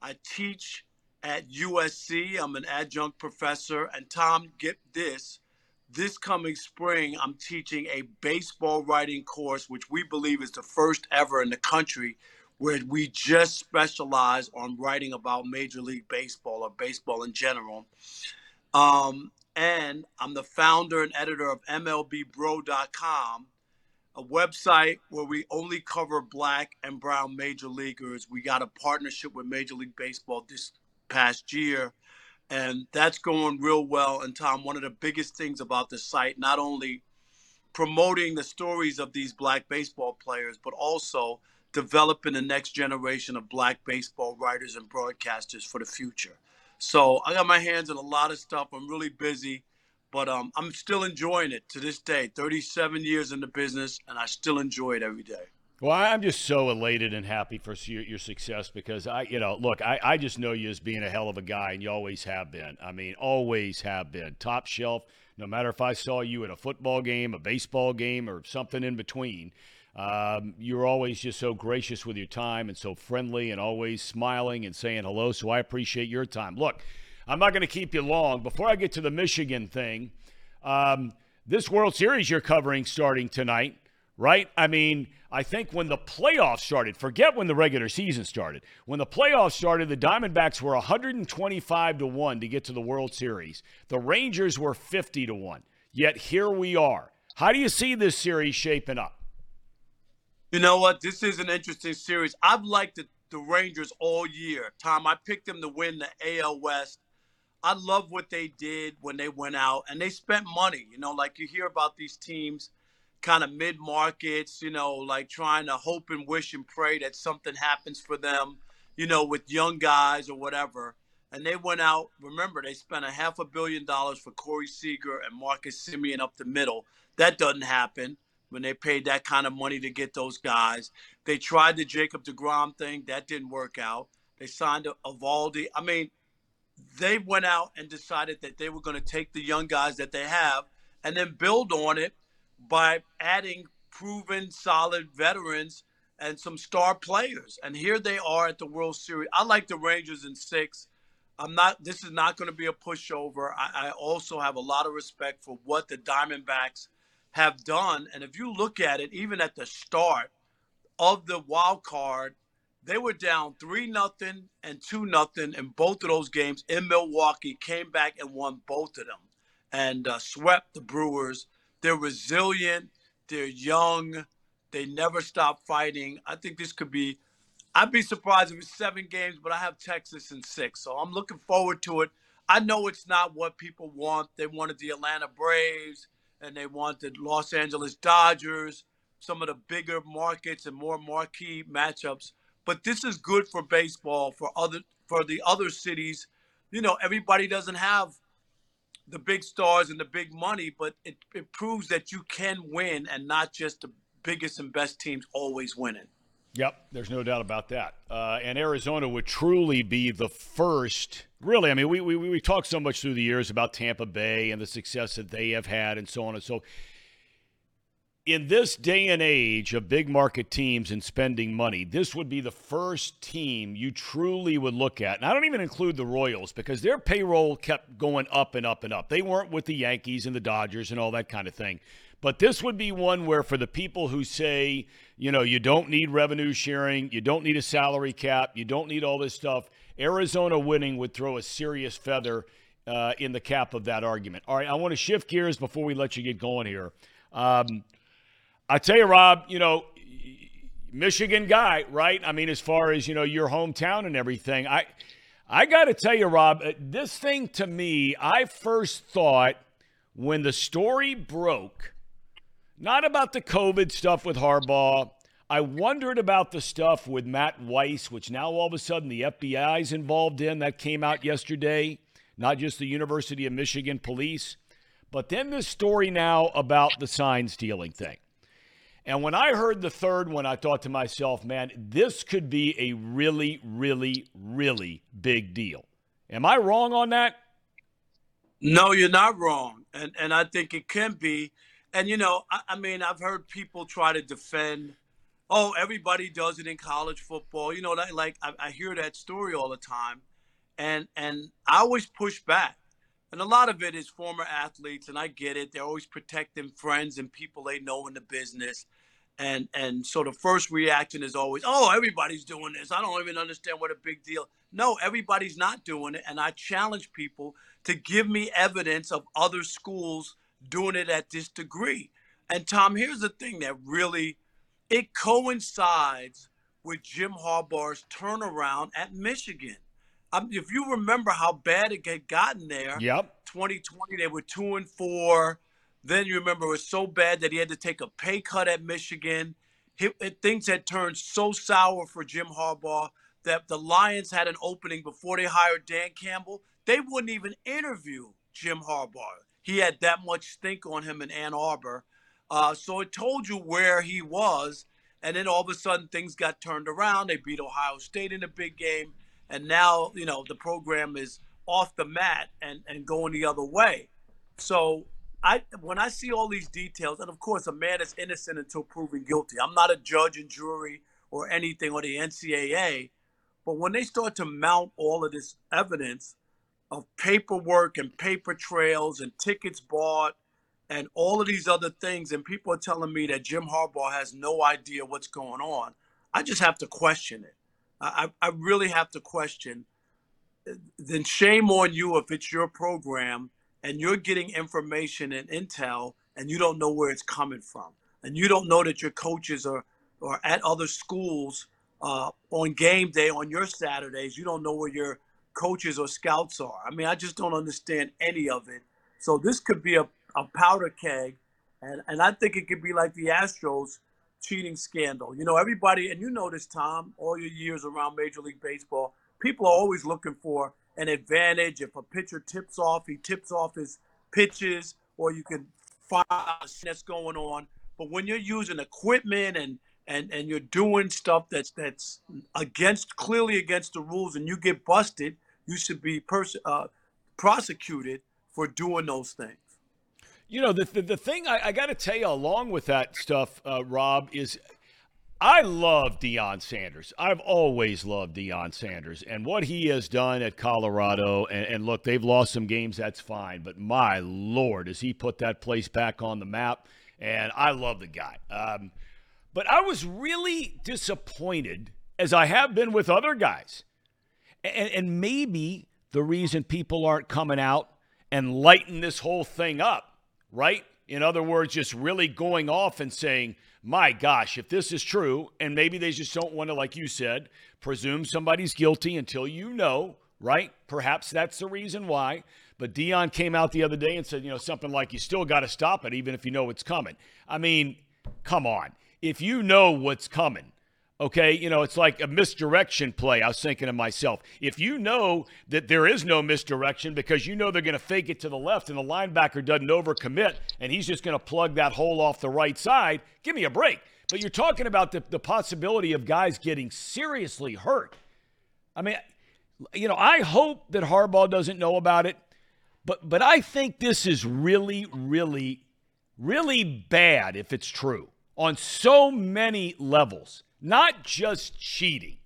I teach at USC. I'm an adjunct professor. And Tom, get this this coming spring, I'm teaching a baseball writing course, which we believe is the first ever in the country, where we just specialize on writing about Major League Baseball or baseball in general. Um, and I'm the founder and editor of MLBBro.com, a website where we only cover black and brown major leaguers. We got a partnership with Major League Baseball this past year, and that's going real well. And Tom, one of the biggest things about the site, not only promoting the stories of these black baseball players, but also developing the next generation of black baseball writers and broadcasters for the future. So I got my hands on a lot of stuff. I'm really busy, but um, I'm still enjoying it to this day. 37 years in the business, and I still enjoy it every day. Well, I'm just so elated and happy for your, your success because I, you know, look, I, I just know you as being a hell of a guy, and you always have been. I mean, always have been. Top shelf, no matter if I saw you at a football game, a baseball game, or something in between. Um, you're always just so gracious with your time and so friendly and always smiling and saying hello. So I appreciate your time. Look, I'm not going to keep you long. Before I get to the Michigan thing, um, this World Series you're covering starting tonight, right? I mean, I think when the playoffs started, forget when the regular season started. When the playoffs started, the Diamondbacks were 125 to 1 to get to the World Series. The Rangers were 50 to 1. Yet here we are. How do you see this series shaping up? You know what? This is an interesting series. I've liked the, the Rangers all year. Tom, I picked them to win the AL West. I love what they did when they went out and they spent money. You know, like you hear about these teams kind of mid markets, you know, like trying to hope and wish and pray that something happens for them, you know, with young guys or whatever. And they went out, remember, they spent a half a billion dollars for Corey Seager and Marcus Semien up the middle. That doesn't happen when they paid that kind of money to get those guys. They tried the Jacob DeGrom thing. That didn't work out. They signed Eovaldi. I mean, they went out and decided that they were going to take the young guys that they have and then build on it by adding proven, solid veterans and some star players. And here they are at the World Series. I like the Rangers in six. I'm not. This is not going to be a pushover. I, I also have a lot of respect for what the Diamondbacks – have done. And if you look at it, even at the start of the wild card, they were down three nothing and two nothing in both of those games in Milwaukee. Came back and won both of them, and uh, swept the Brewers. They're resilient. They're young. They never stop fighting. I think this could be. I'd be surprised if it's seven games, but I have Texas in six, so I'm looking forward to it. I know it's not what people want. They wanted the Atlanta Braves and they wanted Los Angeles Dodgers, some of the bigger markets and more marquee matchups. but this is good for baseball for other for the other cities. You know, everybody doesn't have the big stars and the big money, but it, it proves that you can win and not just the biggest and best teams always winning. Yep, there's no doubt about that. Uh, and Arizona would truly be the first. Really, I mean, we, we we talked so much through the years about Tampa Bay and the success that they have had, and so on and so in this day and age of big market teams and spending money, this would be the first team you truly would look at. And I don't even include the Royals because their payroll kept going up and up and up. They weren't with the Yankees and the Dodgers and all that kind of thing. But this would be one where, for the people who say, you know, you don't need revenue sharing, you don't need a salary cap, you don't need all this stuff, Arizona winning would throw a serious feather uh, in the cap of that argument. All right, I want to shift gears before we let you get going here. Um, I tell you, Rob, you know, Michigan guy, right? I mean, as far as you know, your hometown and everything. I, I got to tell you, Rob, uh, this thing to me, I first thought when the story broke, not about the COVID stuff with Harbaugh. I wondered about the stuff with Matt Weiss, which now all of a sudden the FBI is involved in. That came out yesterday, not just the University of Michigan police. But then this story now about the sign stealing thing. And when I heard the third one, I thought to myself, man, this could be a really, really, really big deal. Am I wrong on that? No, you're not wrong. And and I think it can be. And you know, I, I mean, I've heard people try to defend, oh, everybody does it in college football. You know, like I, I hear that story all the time. And and I always push back. And a lot of it is former athletes, and I get it. They're always protecting friends and people they know in the business. And and so the first reaction is always, oh, everybody's doing this. I don't even understand what a big deal. No, everybody's not doing it. And I challenge people to give me evidence of other schools doing it at this degree. And Tom, here's the thing that really it coincides with Jim Harbaugh's turnaround at Michigan. Um, if you remember how bad it had gotten there, yep. 2020 they were two and four. Then you remember it was so bad that he had to take a pay cut at Michigan. He, it, things had turned so sour for Jim Harbaugh that the Lions had an opening before they hired Dan Campbell. They wouldn't even interview Jim Harbaugh. He had that much stink on him in Ann Arbor. Uh, so it told you where he was. And then all of a sudden things got turned around. They beat Ohio State in a big game and now you know the program is off the mat and and going the other way. So I when I see all these details, and of course a man is innocent until proven guilty. I'm not a judge and jury or anything or the NCAA, but when they start to mount all of this evidence of paperwork and paper trails and tickets bought and all of these other things, and people are telling me that Jim Harbaugh has no idea what's going on, I just have to question it. I, I really have to question. Then shame on you if it's your program and you're getting information and intel and you don't know where it's coming from, and you don't know that your coaches are are at other schools uh, on game day on your Saturdays. You don't know where your coaches or scouts are. I mean, I just don't understand any of it. So this could be a, a powder keg, and and I think it could be like the Astros cheating scandal. You know, everybody, and you know this, Tom, all your years around Major League Baseball, people are always looking for an advantage. If a pitcher tips off, he tips off his pitches, or you can find out that's going on. But when you're using equipment and and and you're doing stuff that's that's against clearly against the rules, and you get busted, you should be pers- uh, prosecuted for doing those things. You know, the, the, the thing I, I got to tell you, along with that stuff, uh, Rob, is I love Deion Sanders. I've always loved Deion Sanders. And what he has done at Colorado, and, and, look, they've lost some games, that's fine. But my Lord, has he put that place back on the map? And I love the guy. Um, but I was really disappointed, as I have been with other guys. And, and maybe the reason people aren't coming out and lighting this whole thing up right? In other words, just really going off and saying, my gosh, if this is true, and maybe they just don't want to, like you said, presume somebody's guilty until you know, right? Perhaps that's the reason why. But Deion came out the other day and said, you know, something like, you still got to stop it, even if you know it's coming. I mean, come on. If you know what's coming, Okay, you know, it's like a misdirection play. I was thinking to myself, if you know that there is no misdirection because you know they're going to fake it to the left and the linebacker doesn't overcommit and he's just going to plug that hole off the right side, give me a break. But you're talking about the, the possibility of guys getting seriously hurt. I mean, you know, I hope that Harbaugh doesn't know about it, but but I think this is really, really, really bad if it's true on so many levels not just cheating.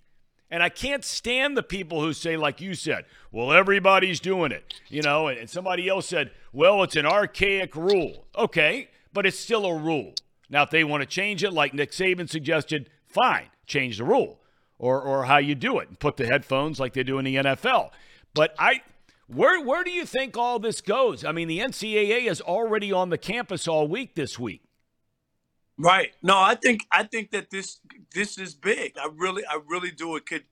And I can't stand the people who say, like you said, well, everybody's doing it, you know, and somebody else said, well, it's an archaic rule. Okay, but it's still a rule. Now, if they want to change it, like Nick Saban suggested, fine, change the rule or, or how you do it and put the headphones like they do in the NFL. But I, where, where do you think all this goes? I mean, the NCAA is already on the campus all week this week. Right. No, I think I think that this this is big. I really I really do. It could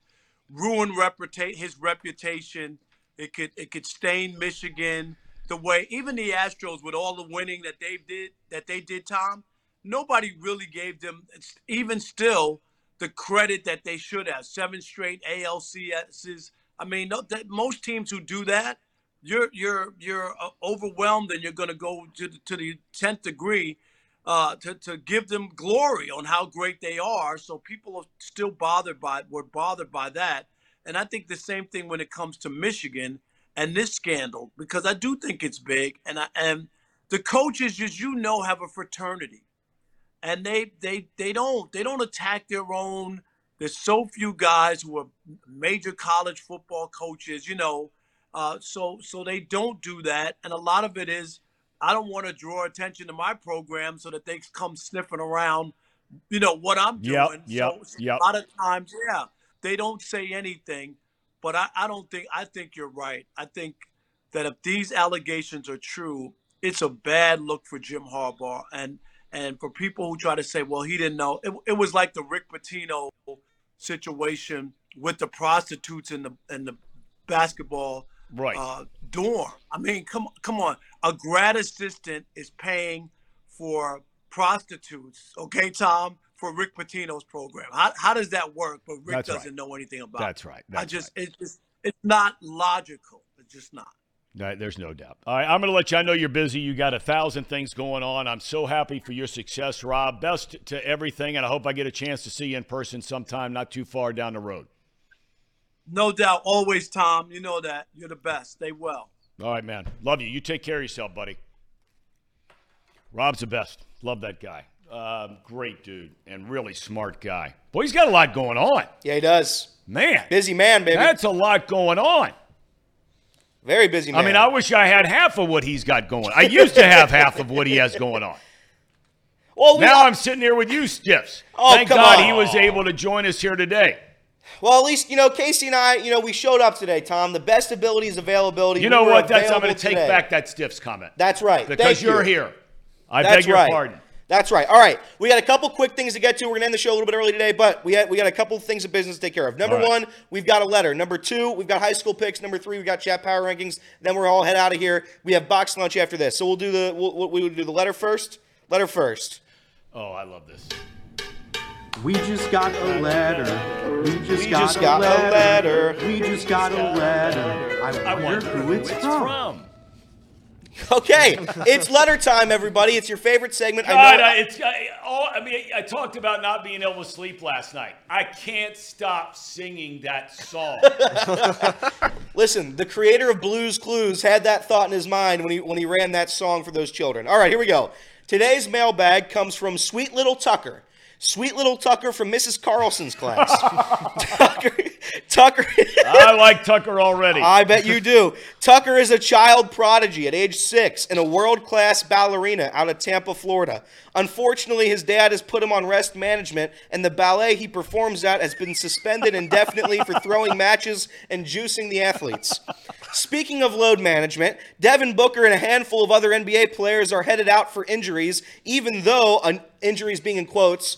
ruin reputa- his reputation. It could it could stain Michigan the way even the Astros with all the winning that they did that they did. Tom, nobody really gave them even still the credit that they should have. Seven straight ALCSs. I mean, no, that, most teams who do that, you're you're you're uh, overwhelmed and you're going to go to to the tenth degree uh, to, to give them glory on how great they are. So people are still bothered by were bothered by that. And I think the same thing when it comes to Michigan and this scandal because I do think it's big. And I, and the coaches, as you know, have a fraternity, and they they they don't they don't attack their own. There's so few guys who are major college football coaches, you know. Uh, so so they don't do that, and a lot of it is I don't want to draw attention to my program so that they come sniffing around, you know, what I'm doing. Yep, yep, so yep. A lot of times, yeah, they don't say anything. But I, I don't think, I think you're right. I think that if these allegations are true, it's a bad look for Jim Harbaugh. And, and for people who try to say, well, he didn't know, it, it was like the Rick Pitino situation with the prostitutes in the in the basketball right. uh, dorm. I mean, come come on, a grad assistant is paying for prostitutes. Okay, Tom, for Rick Pitino's program. How, how does that work? But Rick That's doesn't right. know anything about. That's it. right. I just right. it's just it's not logical. It's just not. No, there's no doubt. All right, I'm going to let you. I know you're busy. You got a thousand things going on. I'm so happy for your success, Rob. Best to everything, and I hope I get a chance to see you in person sometime, not too far down the road. No doubt. Always, Tom. You know that. You're the best. Stay well. All right, man. Love you. You take care of yourself, buddy. Rob's the best. Love that guy. Um, great dude and really smart guy. Boy, he's got a lot going on. Yeah, he does. Man, Busy man, baby. that's a lot going on. Very busy man. I mean, I wish I had half of what he's got going. I used to have half of what he has going on. well, we Now I'm sitting here with you, Stiffs. Oh, Thank come God on. he was able to join us here today. Well, at least you know Casey and I. You know, we showed up today, Tom. The best ability is availability. You know were what? That's I'm going to take today. back that Stiffs comment. That's right. because Thank you're you. here. I That's beg your right. pardon. That's right. All right, we got a couple quick things to get to. We're gonna end the show a little bit early today, but we had, we got a couple things of business to take care of. Number right. one, we've got a letter. Number two, we've got high school picks. Number three, we got chat power rankings. Then we're all head out of here. We have box lunch after this, so we'll do the we'll, we will do the letter first. Letter first. Oh, I love this. We just got a letter. We just, We got, just a, got a letter. letter. We just got a letter. I I wonder wonder who it's from. Okay, it's letter time, everybody. It's your favorite segment. I know. I, it's I, all, I mean, I talked about not being able to sleep last night. I can't stop singing that song. Listen, the creator of Blues Clues had that thought in his mind when he when he ran that song for those children. All right, here we go. Today's mailbag comes from Sweet Little Tucker. Sweet Little Tucker from Mrs. Carlson's class. Tucker, Tucker. I like Tucker already. I bet you do. Tucker is a child prodigy at age six and a world class ballerina out of Tampa, Florida. Unfortunately, his dad has put him on rest management, and the ballet he performs at has been suspended indefinitely for throwing matches and juicing the athletes. Speaking of load management, Devin Booker and a handful of other NBA players are headed out for injuries, even though an injuries being in quotes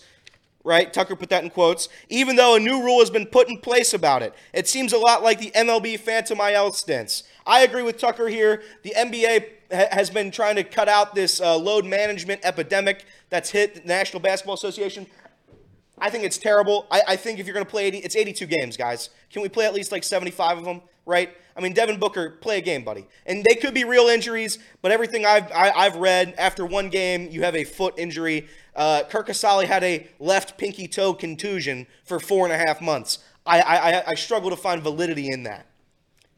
right? Tucker put that in quotes. Even though a new rule has been put in place about it, it seems a lot like the MLB Phantom IL stints. I agree with Tucker here. The NBA ha- has been trying to cut out this uh, load management epidemic that's hit the National Basketball Association. I think it's terrible. I, I think if you're going to play 80, it's 82 games, guys. Can we play at least like 75 of them, right? I mean, Devin Booker, play a game, buddy. And they could be real injuries, but everything I've I, I've read after one game, you have a foot injury. Uh, Kirk Kasali had a left pinky toe contusion for four and a half months. I I, I struggle to find validity in that.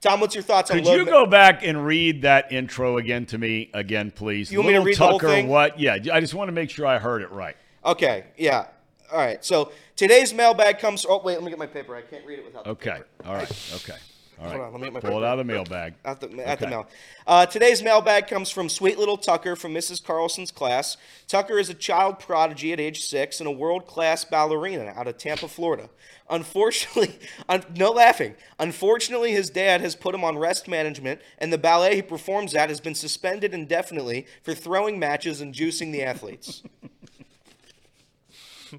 Tom, what's your thoughts on that? Could you ma- go back and read that intro again to me again, please? You want me to Little read the whole Tucker, thing? What? Yeah, I just want to make sure I heard it right. Okay, yeah. All right. So today's mailbag comes. Oh wait, let me get my paper. I can't read it without. the Okay. All right. Okay. All right. Hold on, let me get my Pull it out of the mailbag. At the, at the Okay. mail. Uh, today's mailbag comes from sweet little Tucker from Mrs. Carlson's class. Tucker is a child prodigy at age six and a world class ballerina out of Tampa, Florida. Unfortunately, un, no laughing. Unfortunately, his dad has put him on rest management, and the ballet he performs at has been suspended indefinitely for throwing matches and juicing the athletes.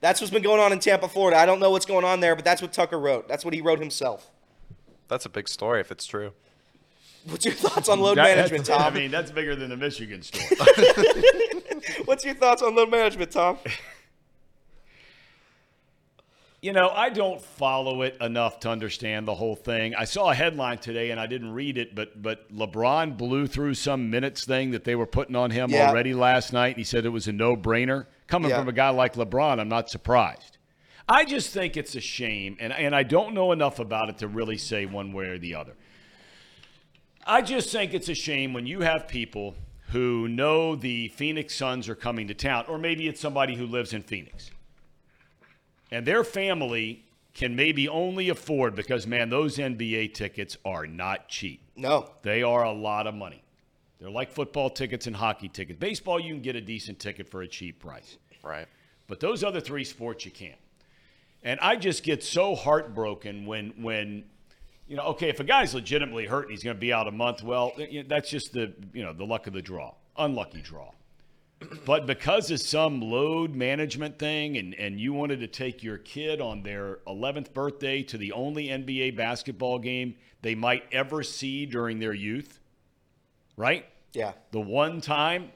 that's what's been going on in Tampa, Florida. I don't know what's going on there, but that's what Tucker wrote. That's what he wrote himself. That's a big story if it's true. What's your thoughts on load That- management, that's- Tom? I mean, that's bigger than the Michigan story. What's your thoughts on load management, Tom? You know, I don't follow it enough to understand the whole thing. I saw a headline today and I didn't read it, but but LeBron blew through some minutes thing that they were putting on him Yeah. already last night. He said it was a no-brainer. Coming Yeah. from a guy like LeBron, I'm not surprised. I just think it's a shame, and, and I don't know enough about it to really say one way or the other. I just think it's a shame when you have people who know the Phoenix Suns are coming to town, or maybe it's somebody who lives in Phoenix and their family can maybe only afford because man those nba tickets are not cheap No. they are a lot of money they're like football tickets and hockey tickets baseball you can get a decent ticket for a cheap price Right. but those other three sports you can't and i just get so heartbroken when when you know okay if a guy's legitimately hurt and he's going to be out a month well that's just the you know the luck of the draw unlucky draw but because of some load management thing and, and you wanted to take your kid on their 11th birthday to the only nba basketball game they might ever see during their youth right Yeah. the one time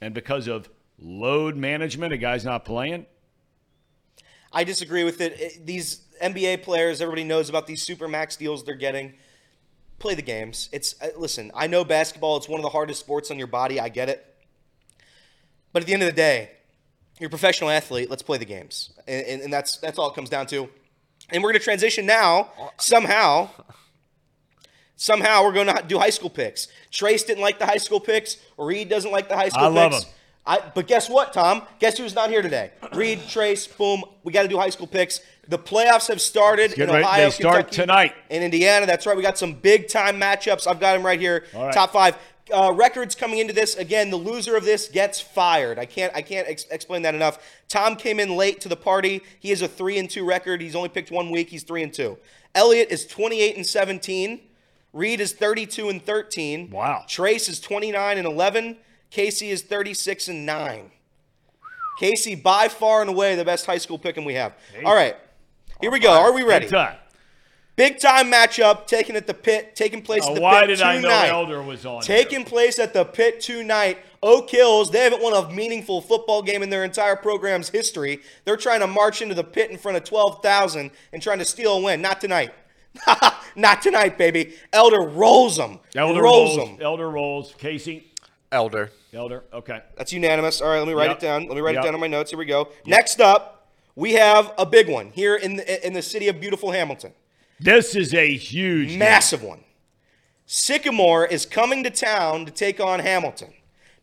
and because of load management a guy's not playing I disagree with it. It- These NBA players, everybody knows about these super max deals they're getting. Play the games. It's uh, listen. I know basketball. It's one of the hardest sports on your body. I get it. But at the end of the day, you're a professional athlete. Let's play the games, and, and, and that's that's all it comes down to. And we're going to transition now somehow. Somehow we're going to do high school picks. Trace didn't like the high school picks. Reed doesn't like the high school I love picks. them. I, but guess what, Tom? Guess who's not here today? Reed, Trace, boom. We got to do high school picks. The playoffs have started in. Ohio, They start Kentucky, tonight. in Indiana. That's right. We got some big time matchups. I've got them right here. Right. Top five uh, records coming into this. Again, the loser of this gets fired. I can't. I can't ex- explain that enough. Tom came in late to the party. He has a three and two record. He's only picked one week. He's three and two. Elliot is twenty eight and seventeen. Reed is thirty two and thirteen. Wow. Trace is twenty nine and eleven. Casey is thirty six and nine. Casey, by far and away, the best high school picking we have. All right. Here we go. Are we ready? Big time. Big time matchup taking at the pit, taking place Now, at the why pit did I know tonight. Elder was on? Taking place at the pit tonight. Oak Hills, they haven't won a meaningful football game in their entire program's history. They're trying to march into the pit in front of 12,000 and trying to steal a win. Not tonight. Not tonight, baby. Elder rolls them. Elder rolls rolls. them. Elder rolls. Casey. Elder. Elder. Okay. That's unanimous. All right, let me write Yep. it down. Let me write Yep. it down on my notes. Here we go. Next up, we have a big one here in the, in the city of beautiful Hamilton. This is a huge game. Massive one. Sycamore is coming to town to take on Hamilton.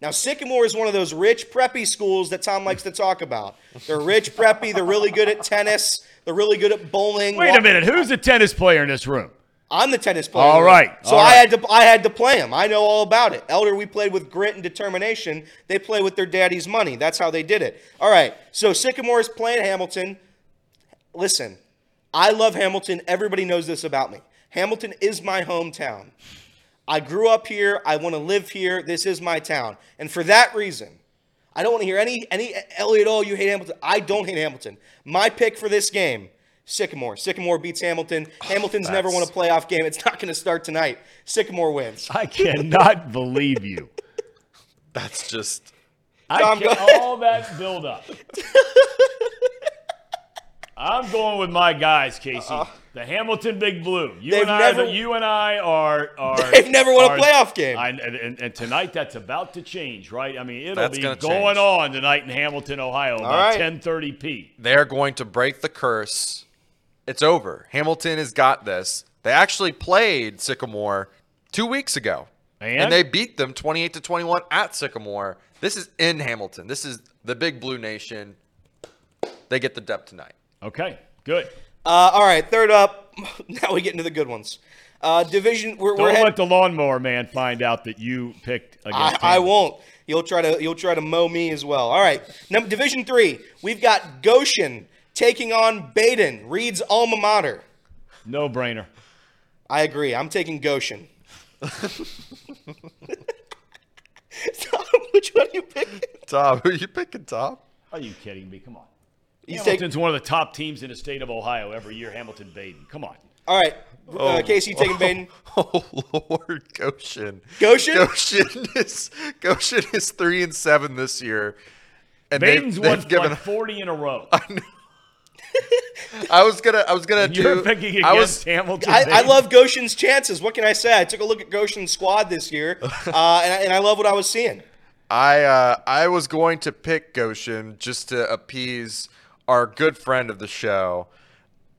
Now, Sycamore is one of those rich, preppy schools that Tom likes to talk about. They're rich, preppy. They're really good at tennis. They're really good at bowling. Wait a minute. Who's a tennis player in this room? I'm the tennis player. All right, So all I right. had to I had to play him. I know all about it. Elder, we played with grit and determination. They play with their daddy's money. That's how they did it. All right. So Sycamore is playing Hamilton. Listen, I love Hamilton. Everybody knows this about me. Hamilton is my hometown. I grew up here. I want to live here. This is my town. And for that reason, I don't want to hear any any Elliot. Oh, you hate Hamilton. I don't hate Hamilton. My pick for this game, Sycamore. Sycamore beats Hamilton. Oh, Hamilton's never won a playoff game. It's not going to start tonight. Sycamore wins. I cannot believe you. That's just I Tom, go can't, all that build up. I'm going with my guys, Casey. the Hamilton Big Blue. You and I, never- are you and I are. are They've never won a playoff game. I, and, and, and tonight that's about to change, right? I mean, it'll That's be gonna change. on tonight in Hamilton, Ohio, about right. 10:30 p. They're going to break the curse. It's over. Hamilton has got this. They actually played Sycamore two weeks ago, And? they beat them 28 to 21 at Sycamore. This is in Hamilton. This is the Big Blue Nation. They get the dub tonight. Okay, good. Uh, all right, third up. Now we get into the good ones. Uh, division. We're, we're Don't head- let the lawnmower man find out that you picked I, against. I Hamilton. won't. You'll try to you'll try to mow me as well. All right. Number Division three. We've got Goshen taking on Badin, Reed's alma mater. No brainer. I agree. I'm taking Goshen. Tom, which one are you picking? Tom, who are you picking, Tom? Are you kidding me? Come on. He's taking. Hamilton's one of the top teams in the state of Ohio every year. Hamilton Badin. Come on. All right. Uh, Casey, you taking Badin? Oh Lord, Goshen. Goshen? Goshen is Goshen is three and seven this year, and they've- Badin's they've, won given. like 40 in a row. I was gonna, I was gonna You're do. picking I was, Hamilton. I, I love Goshen's chances. What can I say? I took a look at Goshen's squad this year, uh, and, I, and I love what I was seeing. I, uh, I was going to pick Goshen just to appease our good friend of the show,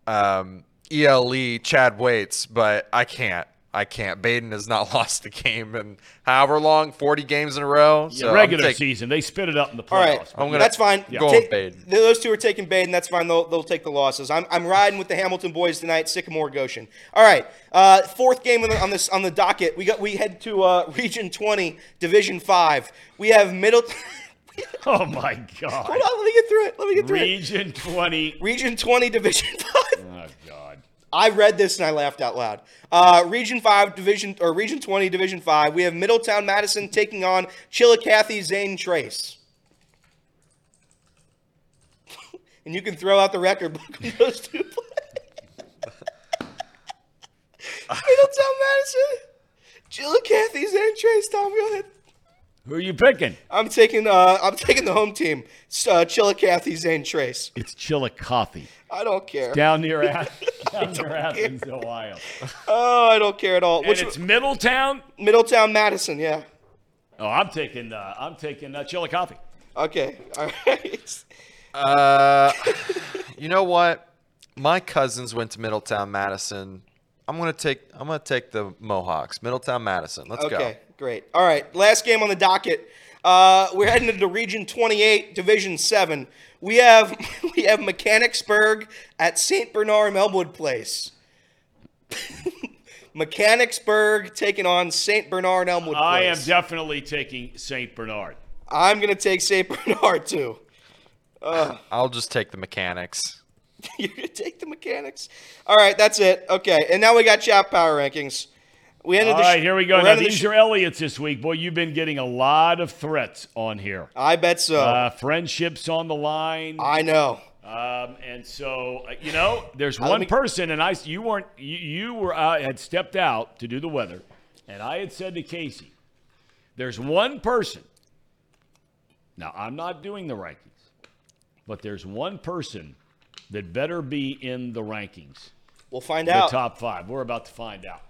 um, ELE Chad Waits, but I can't. I can't. Badin has not lost a game in however long, 40 games in a row. So I'm regular taking- season. They spit it up in the playoffs. All right, I'm gonna- that's fine. Yeah. Go Take- with Badin. Those two are taking Badin. That's fine. They'll, they'll take the losses. I'm, I'm riding with the Hamilton boys tonight. Sycamore Goshen. All right, uh, fourth game on, the, on this on the docket. We got we head to uh, Region 20, Division Five. We have Middle. Oh my God. Hold on, let me get through it. Let me get through it. Region 20. Region 20, Division 5. Oh God. I read this and I laughed out loud. Uh, Region 5, Division, or Region 20, Division 5. We have Middletown Madison taking on Chillicothe Zane Trace. and you can throw out the record book when those two play. Middletown Madison, Chillicothe Zane Trace. Tom, go ahead. Who are you picking? I'm taking, uh, I'm taking the home team, uh, Chillicothe Zane Trace. It's Chillicothe. I don't care. Down near, Ath- down near Athens, Ohio. Oh, I don't care at all. And Which it's Middletown. Middletown Madison? Yeah. Oh, I'm taking. Uh, I'm taking uh, coffee. Okay. All right. Uh, you know what? My cousins went to Middletown Madison. I'm gonna take. I'm gonna take the Mohawks. Middletown Madison. Let's go. Okay, great. All right, last game on the docket. Uh, we're heading into Region 28, Division 7. We have we have Mechanicsburg at St. Bernard Elmwood Place. Mechanicsburg taking on St. Bernard Elmwood Place. I am definitely taking Saint Bernard. I'm gonna take St. Bernard too. I'll just take the mechanics. You're gonna take the mechanics. All right, that's it. Okay, and now we got chat power rankings. We ended All the sh- right, here we go. Now these sh- are Elliott's this week. Boy, you've been getting a lot of threats on here. I bet so. Uh, friendships on the line. I know. Um, and so, uh, you know, there's one me- person, and I, you weren't, you, you were, uh, had stepped out to do the weather, and I had said to Casey, there's one person. Now, I'm not doing the rankings, but there's one person that better be in the rankings, We'll find the out. The top five. We're about to find out.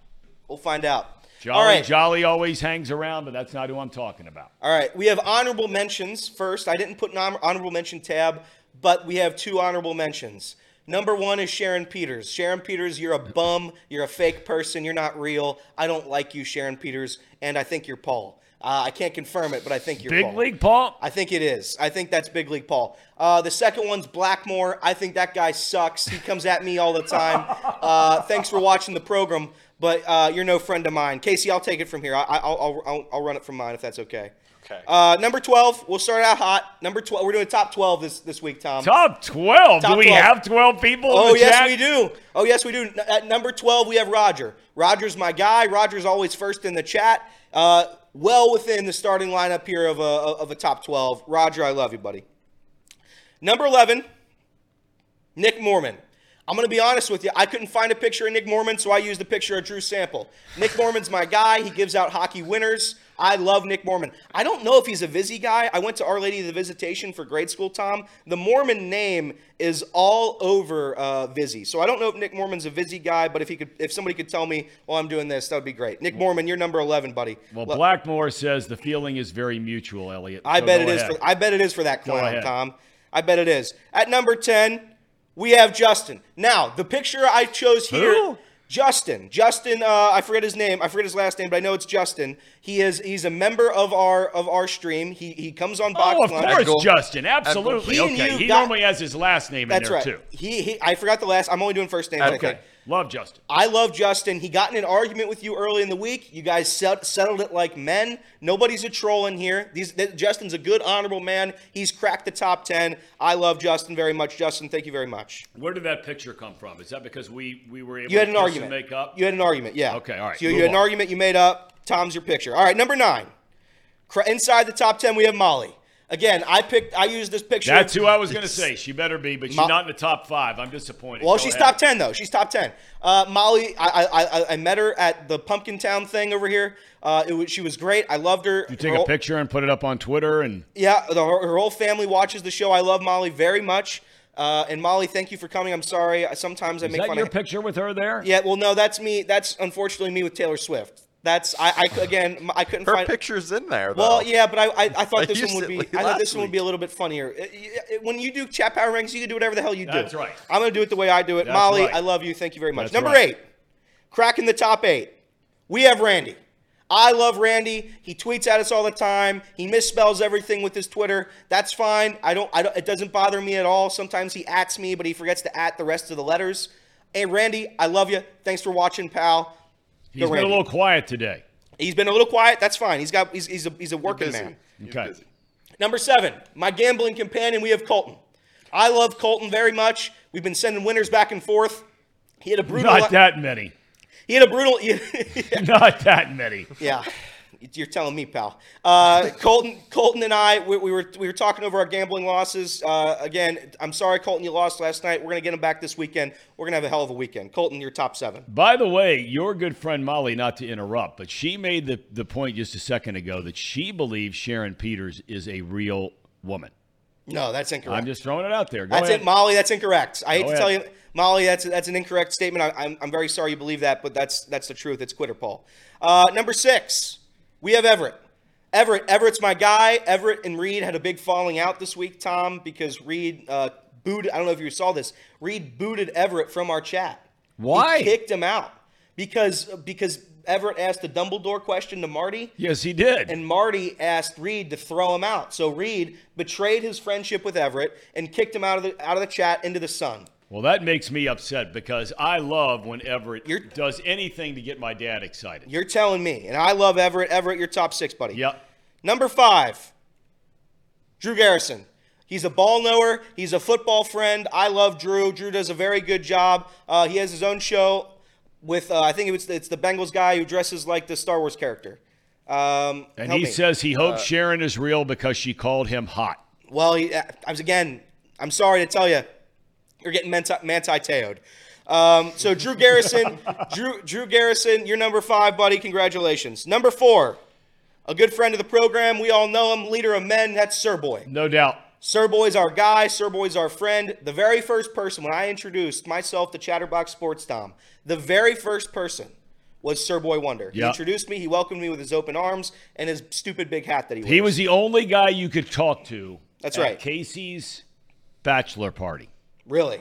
We'll find out. Jolly, All right. Jolly always hangs around, but that's not who I'm talking about. All right, we have honorable mentions first. I didn't put an hon- mention tab, but we have two honorable mentions. Number one is Sharon Peters. Sharon Peters, you're a bum. You're a fake person. You're not real. I don't like you, Sharon Peters, and I think you're Paul. Uh, I can't confirm it, but I think you're Big Paul. League Paul? I think it is. I think that's Big League Paul. Uh, the second one's Blackmore. I think that guy sucks. He comes at me all the time. Uh, thanks for watching the program, but uh, you're no friend of mine. Casey, I'll take it from here. I, I'll, I'll, I'll, I'll run it from mine if that's okay. Okay. Uh, number 12, we'll start out hot. Number 12, we're doing top 12 this, this week, Tom. Top 12. Top do we 12. have 12 people in Oh, the yes, chat? we do. Oh, yes, we do. N- At number 12, we have Roger. Roger's my guy. Roger's always first in the chat. Uh, well within the starting lineup here of a, of a top 12. Roger, I love you, buddy. Number 11, Nick Mormon. I'm going to be honest with you. I couldn't find a picture of Nick Mormon, so I used a picture of Drew Sample. Nick Mormon's my guy. He gives out hockey winners. I love Nick Mormon. I don't know if he's a Vizzy guy. I went to Our Lady of the Visitation for grade school, Tom. The Mormon name is all over uh, Vizzy. So I don't know if Nick Mormon's a Vizzy guy, but if he could, if somebody could tell me while I'm doing this, that would be great. Nick Mormon, you're number 11, buddy. Well, Lo- Blackmore says the feeling is very mutual, Elliot. I So bet go it is. ahead. For, I bet it is for that clown. Tom. I bet it is. At number ten, we have Justin. Now, the picture I chose here, Who? Justin. Justin. Uh, I forget his name. I forget his last name, but I know it's Justin. He is. He's a member of our of our stream. He he comes on box Oh, of lunch. course, Edgel. Justin. Absolutely. He okay. He got- normally has his last name in there right. too. He, he I forgot the last. I'm only doing first names. I Okay. Love Justin. I love Justin. He got in an argument with you early in the week. You guys set, settled it like men. Nobody's a troll in here. These, th- Justin's a good, honorable man. He's cracked the top 10. I love Justin very much. Justin, thank you very much. Where did that picture come from? Is that because we we were able You had to an argument. make up? You had an argument, yeah. Okay, all right, So you move had an argument you made up. Tom's your picture. All right, number nine. Inside the top 10, we have Molly. Again, I picked. I used this picture. That's who I was going to say. She better be, but she's Mo- not in the top five. I'm disappointed. Well, Go she's ahead. top ten though. She's top ten. Uh, Molly, I, I I I met her at the Pumpkin Town thing over here. Uh, it was, she was great. I loved her. You take Her a whole- picture and put it up on Twitter, and Yeah, the, her, her whole family watches the show. I love Molly very much. Uh, and Molly, thank you for coming. I'm sorry. I- Sometimes I is make that fun your of. picture with her there? Yeah, well, no, that's me. That's unfortunately me with Taylor Swift. That's I, I again I couldn't Her find. picture's in there, though. Well, yeah, but I, I, I thought I this one would be. I thought last this one would be a little bit funnier. It- it- when you do chat power rankings, you can do whatever the hell you do. That's right. I'm gonna do it the way I do it. That's Molly, right. I love you. Thank you very much. That's Number right. eight, cracking the top eight. We have Randy. I love Randy. He tweets at us all the time. He misspells everything with his Twitter. That's fine. I don't. I don't. It doesn't bother me at all. Sometimes he ats me, but he forgets to at the rest of the letters. Hey, Randy, I love you. Thanks for watching, pal. He's Go been a little quiet today. He's been a little quiet. That's fine. He's got. He's, he's a he's a working busy. man. Okay. Number seven, my gambling companion. We have Colton. I love Colton very much. We've been sending winners back and forth. He had a brutal. Not that many. He had a brutal. Not that many. yeah, you're telling me, pal. Uh, Colton, Colton, and I, we, we were we were talking over our gambling losses. Uh, again, I'm sorry, Colton, you lost last night. We're gonna get them back this weekend. We're gonna have a hell of a weekend. Colton, you're top seven. By the way, your good friend Molly, not to interrupt, but she made the, the point just a second ago that she believes Sharon Peters is a real woman. No, that's incorrect. I'm just throwing it out there. Go That's ahead. it, Molly. That's incorrect. I hate Go to tell you, Molly. That's that's an incorrect statement. I, I'm I'm very sorry you believe that, but that's that's the truth. It's quitter Paul. Uh, number six, we have Everett. Everett. Everett's my guy. Everett and Reed had a big falling out this week, Tom, because Reed uh, booted. I don't know if you saw this. Reed booted Everett from our chat. Why? He kicked him out because because Everett asked a Dumbledore question to Marty. yes, he did. And Marty asked Reed to throw him out. So Reed betrayed his friendship with Everett and kicked him out of the out of the chat into the sun. Well, that makes me upset because I love when Everett You're- does anything to get my dad excited. You're telling me, and I love Everett. Everett, you're top six, buddy. Yep. Number five, Drew Garrison. He's a ball knower. He's a football friend. I love Drew. Drew does a very good job. Uh, he has his own show with uh, I think it's it's the Bengals guy who dresses like the Star Wars character. Um, And he me. says he hopes Sharon is real because she called him hot. Well, he, I was again. I'm sorry to tell you, you're getting Manti Te'oed. Um, so Drew Garrison, Drew Drew Garrison, you're number five, buddy. Congratulations. Number four, a good friend of the program. We all know him, leader of men. That's Sir Boy. No doubt. Sir Boy's our guy. Sir Boy's our friend. The very first person when I introduced myself to Chatterbox Sports Tom, the very first person was Sir Boy Wonder. He introduced me. He welcomed me with his open arms and his stupid big hat that he wears. He was the only guy you could talk to. That's at right. Casey's bachelor party. Really.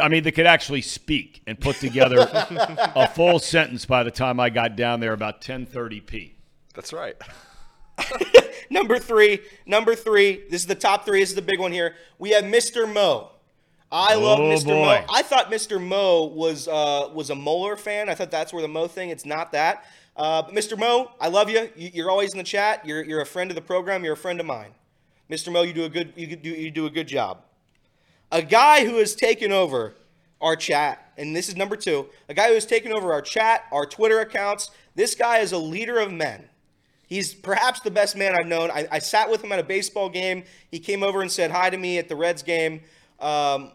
I mean, they could actually speak and put together a full sentence by the time I got down there about 10:30 p. That's right. Number three, number three. This is the top three. This is the big one here. We have Mr. Mo. I love Oh, Mr. boy. Mo. I thought Mr. Mo was uh, was a Moeller fan. I thought that's where the Mo thing. It's not that. Uh, but Mr. Mo, I love you. you. You're always in the chat. You're, you're a friend of the program. You're a friend of mine. Mr. Mo, you do a good you do you do a good job. A guy who has taken over our chat, and this is number two. A guy who has taken over our chat, our Twitter accounts. This guy is a leader of men. He's perhaps the best man I've known. I, I sat with him at a baseball game. He came over and said hi to me at the Reds game. Um,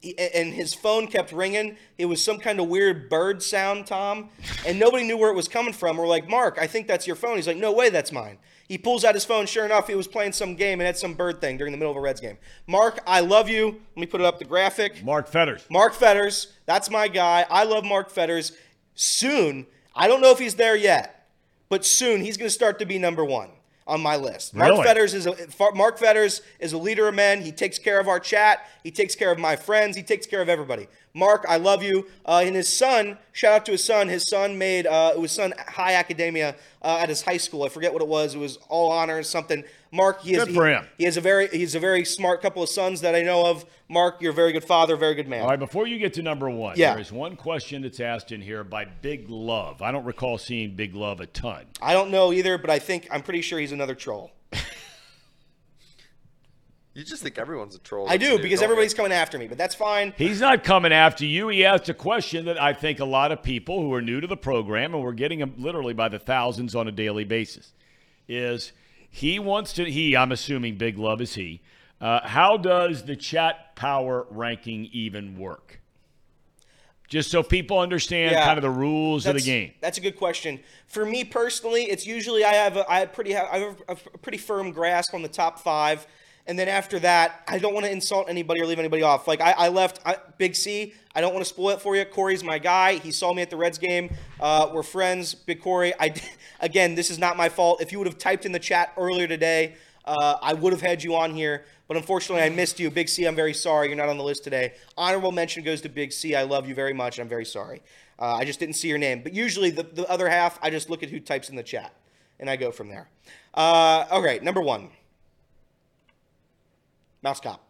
he, and his phone kept ringing. It was some kind of weird bird sound, Tom, and nobody knew where it was coming from. We're like, Mark, I think that's your phone. He's like, No way, that's mine. He pulls out his phone. Sure enough, he was playing some game and had some bird thing during the middle of a Reds game. Mark, I love you. Let me put it up the graphic. Mark Fetters. Mark Fetters, that's my guy. I love Mark Fetters. Soon, I don't know if he's there yet, but soon he's going to start to be number one on my list. Mark Really? Fetters is a Mark Fetters is a leader of men. He takes care of our chat. He takes care of my friends. He takes care of everybody. Mark, I love you. Uh, and his son, shout out to his son. His son made uh, it was son high academia uh, at his high school. I forget what it was. It was all honors something. Mark, he is Good for he, him. he has a very he's a very smart couple of sons that I know of. Mark, you're a very good father, very good man. All right, before you get to number one, Yeah. there is one question that's asked in here by Big Love. I don't recall seeing Big Love a ton. I don't know either, but I think I'm pretty sure he's another troll. You just think everyone's a troll. I do because don't you? everybody's coming after me, but that's fine. He's not coming after you. He asked a question that I think a lot of people who are new to the program, and we're getting them literally by the thousands on a daily basis, is he wants to, he, I'm assuming Big Love is he, uh, how does the chat power ranking even work? Just so people understand Yeah. kind of the rules of the game. That's a good question. For me personally, it's usually I have a, I have pretty I have a pretty firm grasp on the top five, and then after that, I don't want to insult anybody or leave anybody off. Like I, I left I, Big C. I don't want to spoil it for you. Corey's my guy. He saw me at the Reds game. Uh, we're friends. Big Corey. I again, this is not my fault. If you would have typed in the chat earlier today, uh, I would have had you on here. But unfortunately, I missed you. Big C, I'm very sorry. You're not on the list today. Honorable mention goes to Big C. I love you very much. I'm very sorry. Uh, I just didn't see your name. But usually, the, the other half, I just look at who types in the chat and I go from there. Uh, all right, number one Mouse Cop.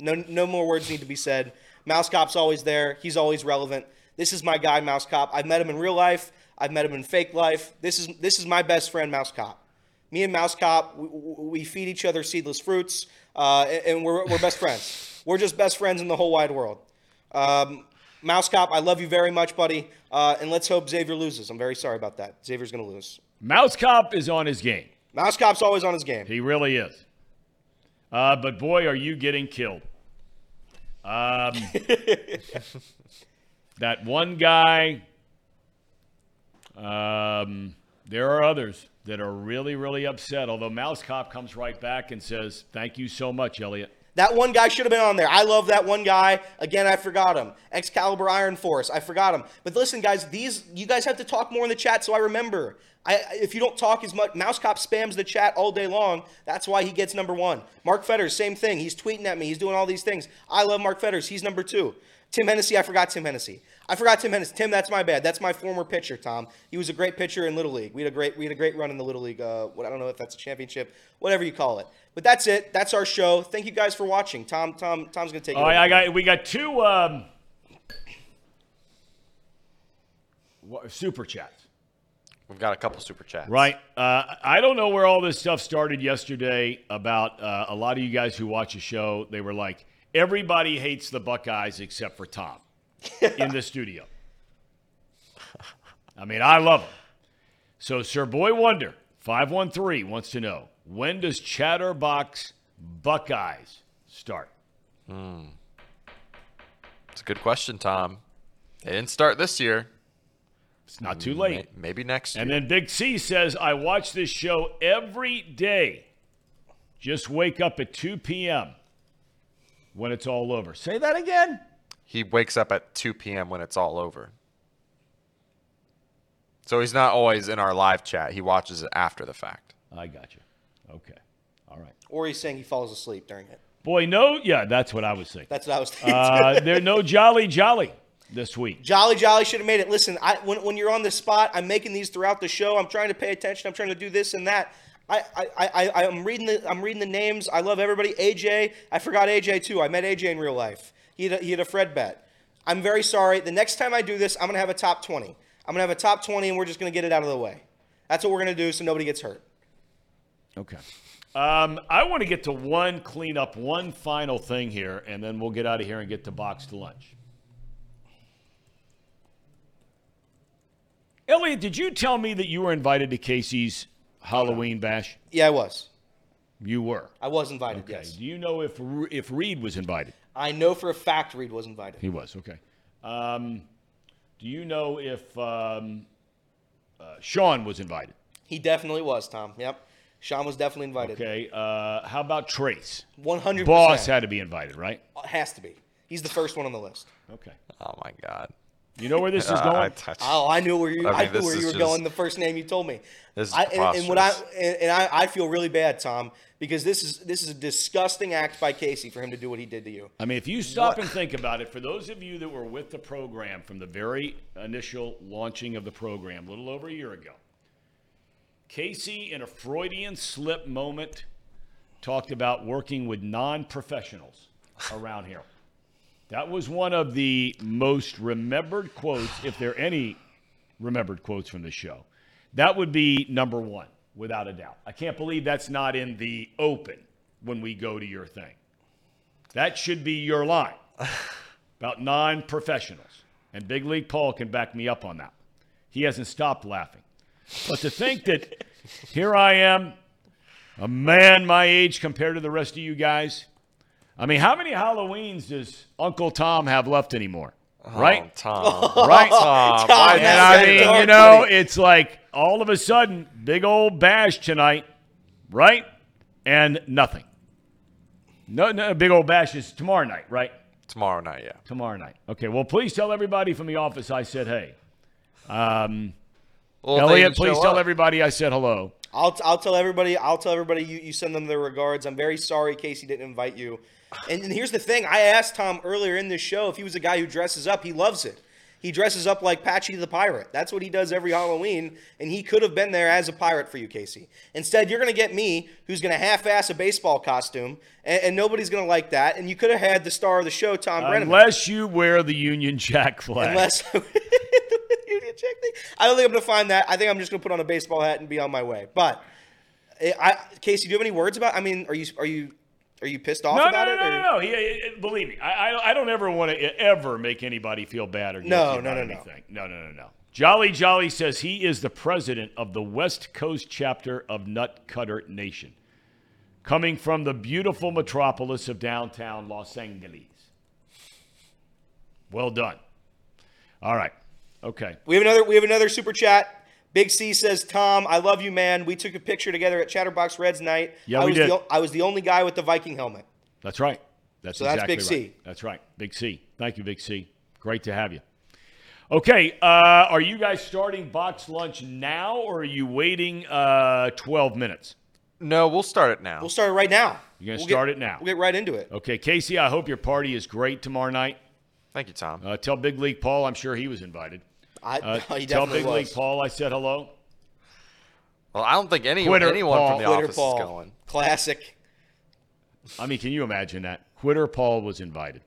No, no more words need to be said. Mouse Cop's always there. He's always relevant. This is my guy, Mouse Cop. I've met him in real life. I've met him in fake life. This is this is my best friend, Mouse Cop. Me and Mouse Cop, we, we feed each other seedless fruits, uh, and we're, we're best friends. We're just best friends in the whole wide world. Um, Mouse Cop, I love you very much, buddy. Uh, and let's hope Xavier loses. I'm very sorry about that. Xavier's going to lose. Mouse Cop is on his game. Mouse Cop's always on his game. He really is. Uh, but boy, are you getting killed. Um, that one guy, um, there are others that are really, really upset. Although Mouse Cop comes right back and says, Thank you so much, Elliot. That one guy should have been on there. I love that one guy. Again, I forgot him. Excalibur Iron Force. I forgot him. But listen, guys, these you guys have to talk more in the chat so I remember. I, if you don't talk as much, Mouse Cop spams the chat all day long. That's why he gets number one. Mark Fetters, same thing. He's tweeting at me. He's doing all these things. I love Mark Fetters. He's number two. Tim Hennessy, I forgot Tim Hennessy. I forgot Tim Hennessy. Tim, that's my bad. That's my former pitcher, Tom. He was a great pitcher in Little League. We had a great we had a great run in the Little League. Uh, what I don't know if that's a championship, whatever you call it. But that's it. That's our show. Thank you guys for watching. Tom, Tom, Tom's gonna take it. Oh, over. I got we got two um, super chats. We've got a couple super chats. Right. Uh, I don't know where all this stuff started yesterday about uh, a lot of you guys who watch the show. They were like, everybody hates the Buckeyes except for Tom in the studio. I mean, I love them. So, Sir Boy Wonder, 513, wants to know when does Chatterbox Buckeyes start? Hmm. It's a good question, Tom. They didn't start this year. It's not too late. May- Maybe next year. And then Big C says, I watch this show every day. Just wake up at 2 p.m. when it's all over. Say that again. he wakes up at 2 p.m. when it's all over. So he's not always in our live chat. He watches it after the fact. I got you. Okay. All right. Or he's saying he falls asleep during it. Boy, no. Yeah, that's what I was thinking. That's what I was thinking. Uh, there's no Jolly Jolly this week. Jolly Jolly should have made it. Listen, I, when, when you're on the spot, I'm making these throughout the show. I'm trying to pay attention. I'm trying to do this and that. I, I, I, I- I'm reading the I'm reading the names. I love everybody. AJ, I forgot AJ too. I met AJ in real life. He had a, he had a Fred bet. I'm very sorry. The next time I do this, I'm gonna have a top 20. I'm gonna have a top 20, and we're just gonna get it out of the way. That's what we're gonna do, so nobody gets hurt. Okay. Um, I want to get to one clean up, one final thing here, and then we'll get out of here and get to box to lunch. Elliot, did you tell me that you were invited to Casey's Halloween bash? Yeah, I was. You were. I was invited. Okay. Yes. Do you know if if Reed was invited? I know for a fact Reed was invited. He was okay. Um, do you know if um, uh, Sean was invited? He definitely was, Tom. Yep. Sean was definitely invited. Okay. Uh, how about Trace? 100%. Boss had to be invited, right? Has to be. He's the first one on the list. Okay. Oh my God. You know where this is Uh, going? I touched. Oh, I knew where you. I I, knew where you were just- going. The first name you told me. This is I, and, and what I and, and I, I feel really bad, Tom, because this is this is a disgusting act by Casey for him to do what he did to you. I mean, if you stop and think about it, for those of you that were with the program from the very initial launching of the program, a little over a year ago, Casey, in a Freudian slip moment, talked about working with non professionals around here. That was one of the most remembered quotes, if there are any remembered quotes from the show. That would be number one, without a doubt. I can't believe that's not in the open when we go to your thing. That should be your line about non professionals. And Big League Paul can back me up on that. He hasn't stopped laughing. But to think that here I am, a man my age compared to the rest of you guys. I mean, how many Halloweens does Uncle Tom have left anymore? Right? Oh, Tom. Right? Tom. Tom, And I you mean, that? you know, buddy. it's like all of a sudden, big old bash tonight, right? And nothing. No, no, big old bash is tomorrow night, right? Tomorrow night, yeah. Tomorrow night. Okay. Well, please tell everybody from the office I said hey. Um, Well, Elliot, please tell up. everybody I said hello. I'll, I'll tell everybody. I'll tell everybody you, you send them their regards. I'm very sorry Casey didn't invite you. And, and here's the thing: I asked Tom earlier in this show if he was a guy who dresses up. He loves it. He dresses up like Patchy the pirate. That's what he does every Halloween. And he could have been there as a pirate for you, Casey. Instead, you're going to get me, who's going to half-ass a baseball costume, and, and nobody's going to like that. And you could have had the star of the show, Tom Brennaman. Unless you wear the Union Jack flag. Unless Union Jack thing. I don't think I'm gonna find that. I think I'm just gonna put on a baseball hat and be on my way. But eh, I, Casey, do you have any words about? I mean, are you are you are you pissed off no, no, about no, it? no, or- no, no. He, eh, eh, believe me, I, I, I don't ever want to ever make anybody feel bad or No, no, no, no. anything. No, no, no, no. Jolly Jolly says he is the president of the West Coast chapter of Nut Cutter Nation, coming from the beautiful metropolis of downtown Los Angeles. Well done. All right. Okay. We have another we have another super chat. Big C says, Tom, I love you, man. We took a picture together at Chatterbox Reds night. Yeah, I we was did. The, o- I was the only guy with the Viking helmet. That's right. That's So that's Big right. C. That's right. Big C. Thank you, Big C. Great to have you. Okay, uh, are you guys starting box lunch now, or are you waiting uh, 12 minutes? No, we'll start it now. We'll start it right now. You're gonna We'll start get- it now. We'll get right into it. Okay, Casey, I hope your party is great tomorrow night. Thank you, Tom. Uh, tell Big League Paul, I'm sure he was invited. I, Uh, he tell Big was. League Paul I said hello. well, I don't think any, Quitter anyone Paul. from the Twitter office Paul. is going. Classic. I mean, can you imagine that? Quitter Paul was invited.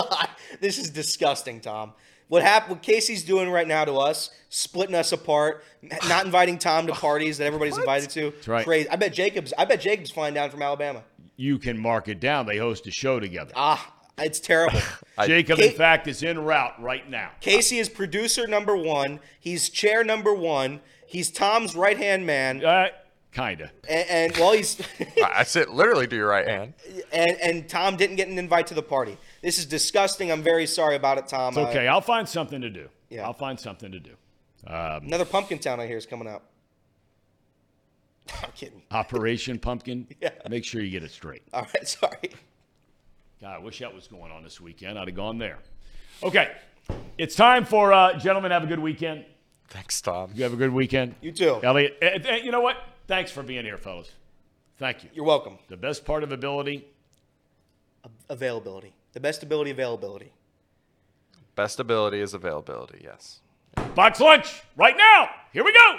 this is disgusting, Tom. What happened? What Casey's doing right now to us, splitting us apart, not inviting Tom to parties that everybody's invited to. That's right. Crazy. I bet Jacobs. I bet Jacobs flying down from Alabama. You can mark it down. They host a show together. Ah, it's terrible. Jacob, Ca- in fact, is in route right now. Casey is producer number one. He's chair number one. He's Tom's right hand man, Uh, kinda. and, and well, he's I I sit literally to your right hand. and and Tom didn't get an invite to the party. This is disgusting. I'm very sorry about it, Tom. It's okay. I'll find something to do. Yeah. I'll find something to do. Uh, another Pumpkin Town I hear is coming out. I'm kidding. Operation Pumpkin. Yeah. Make sure you get it straight. All right, sorry. God, I wish that was going on this weekend. I'd have gone there. Okay. It's time for uh, gentlemen. Have a good weekend. Thanks, Tom. You have a good weekend. You too. Elliot. eh, eh, you know what? Thanks for being here, fellas. Thank you. You're welcome. The best part of ability. Availability. The best ability, availability. Best ability is availability, yes. Box lunch right now. Here we go.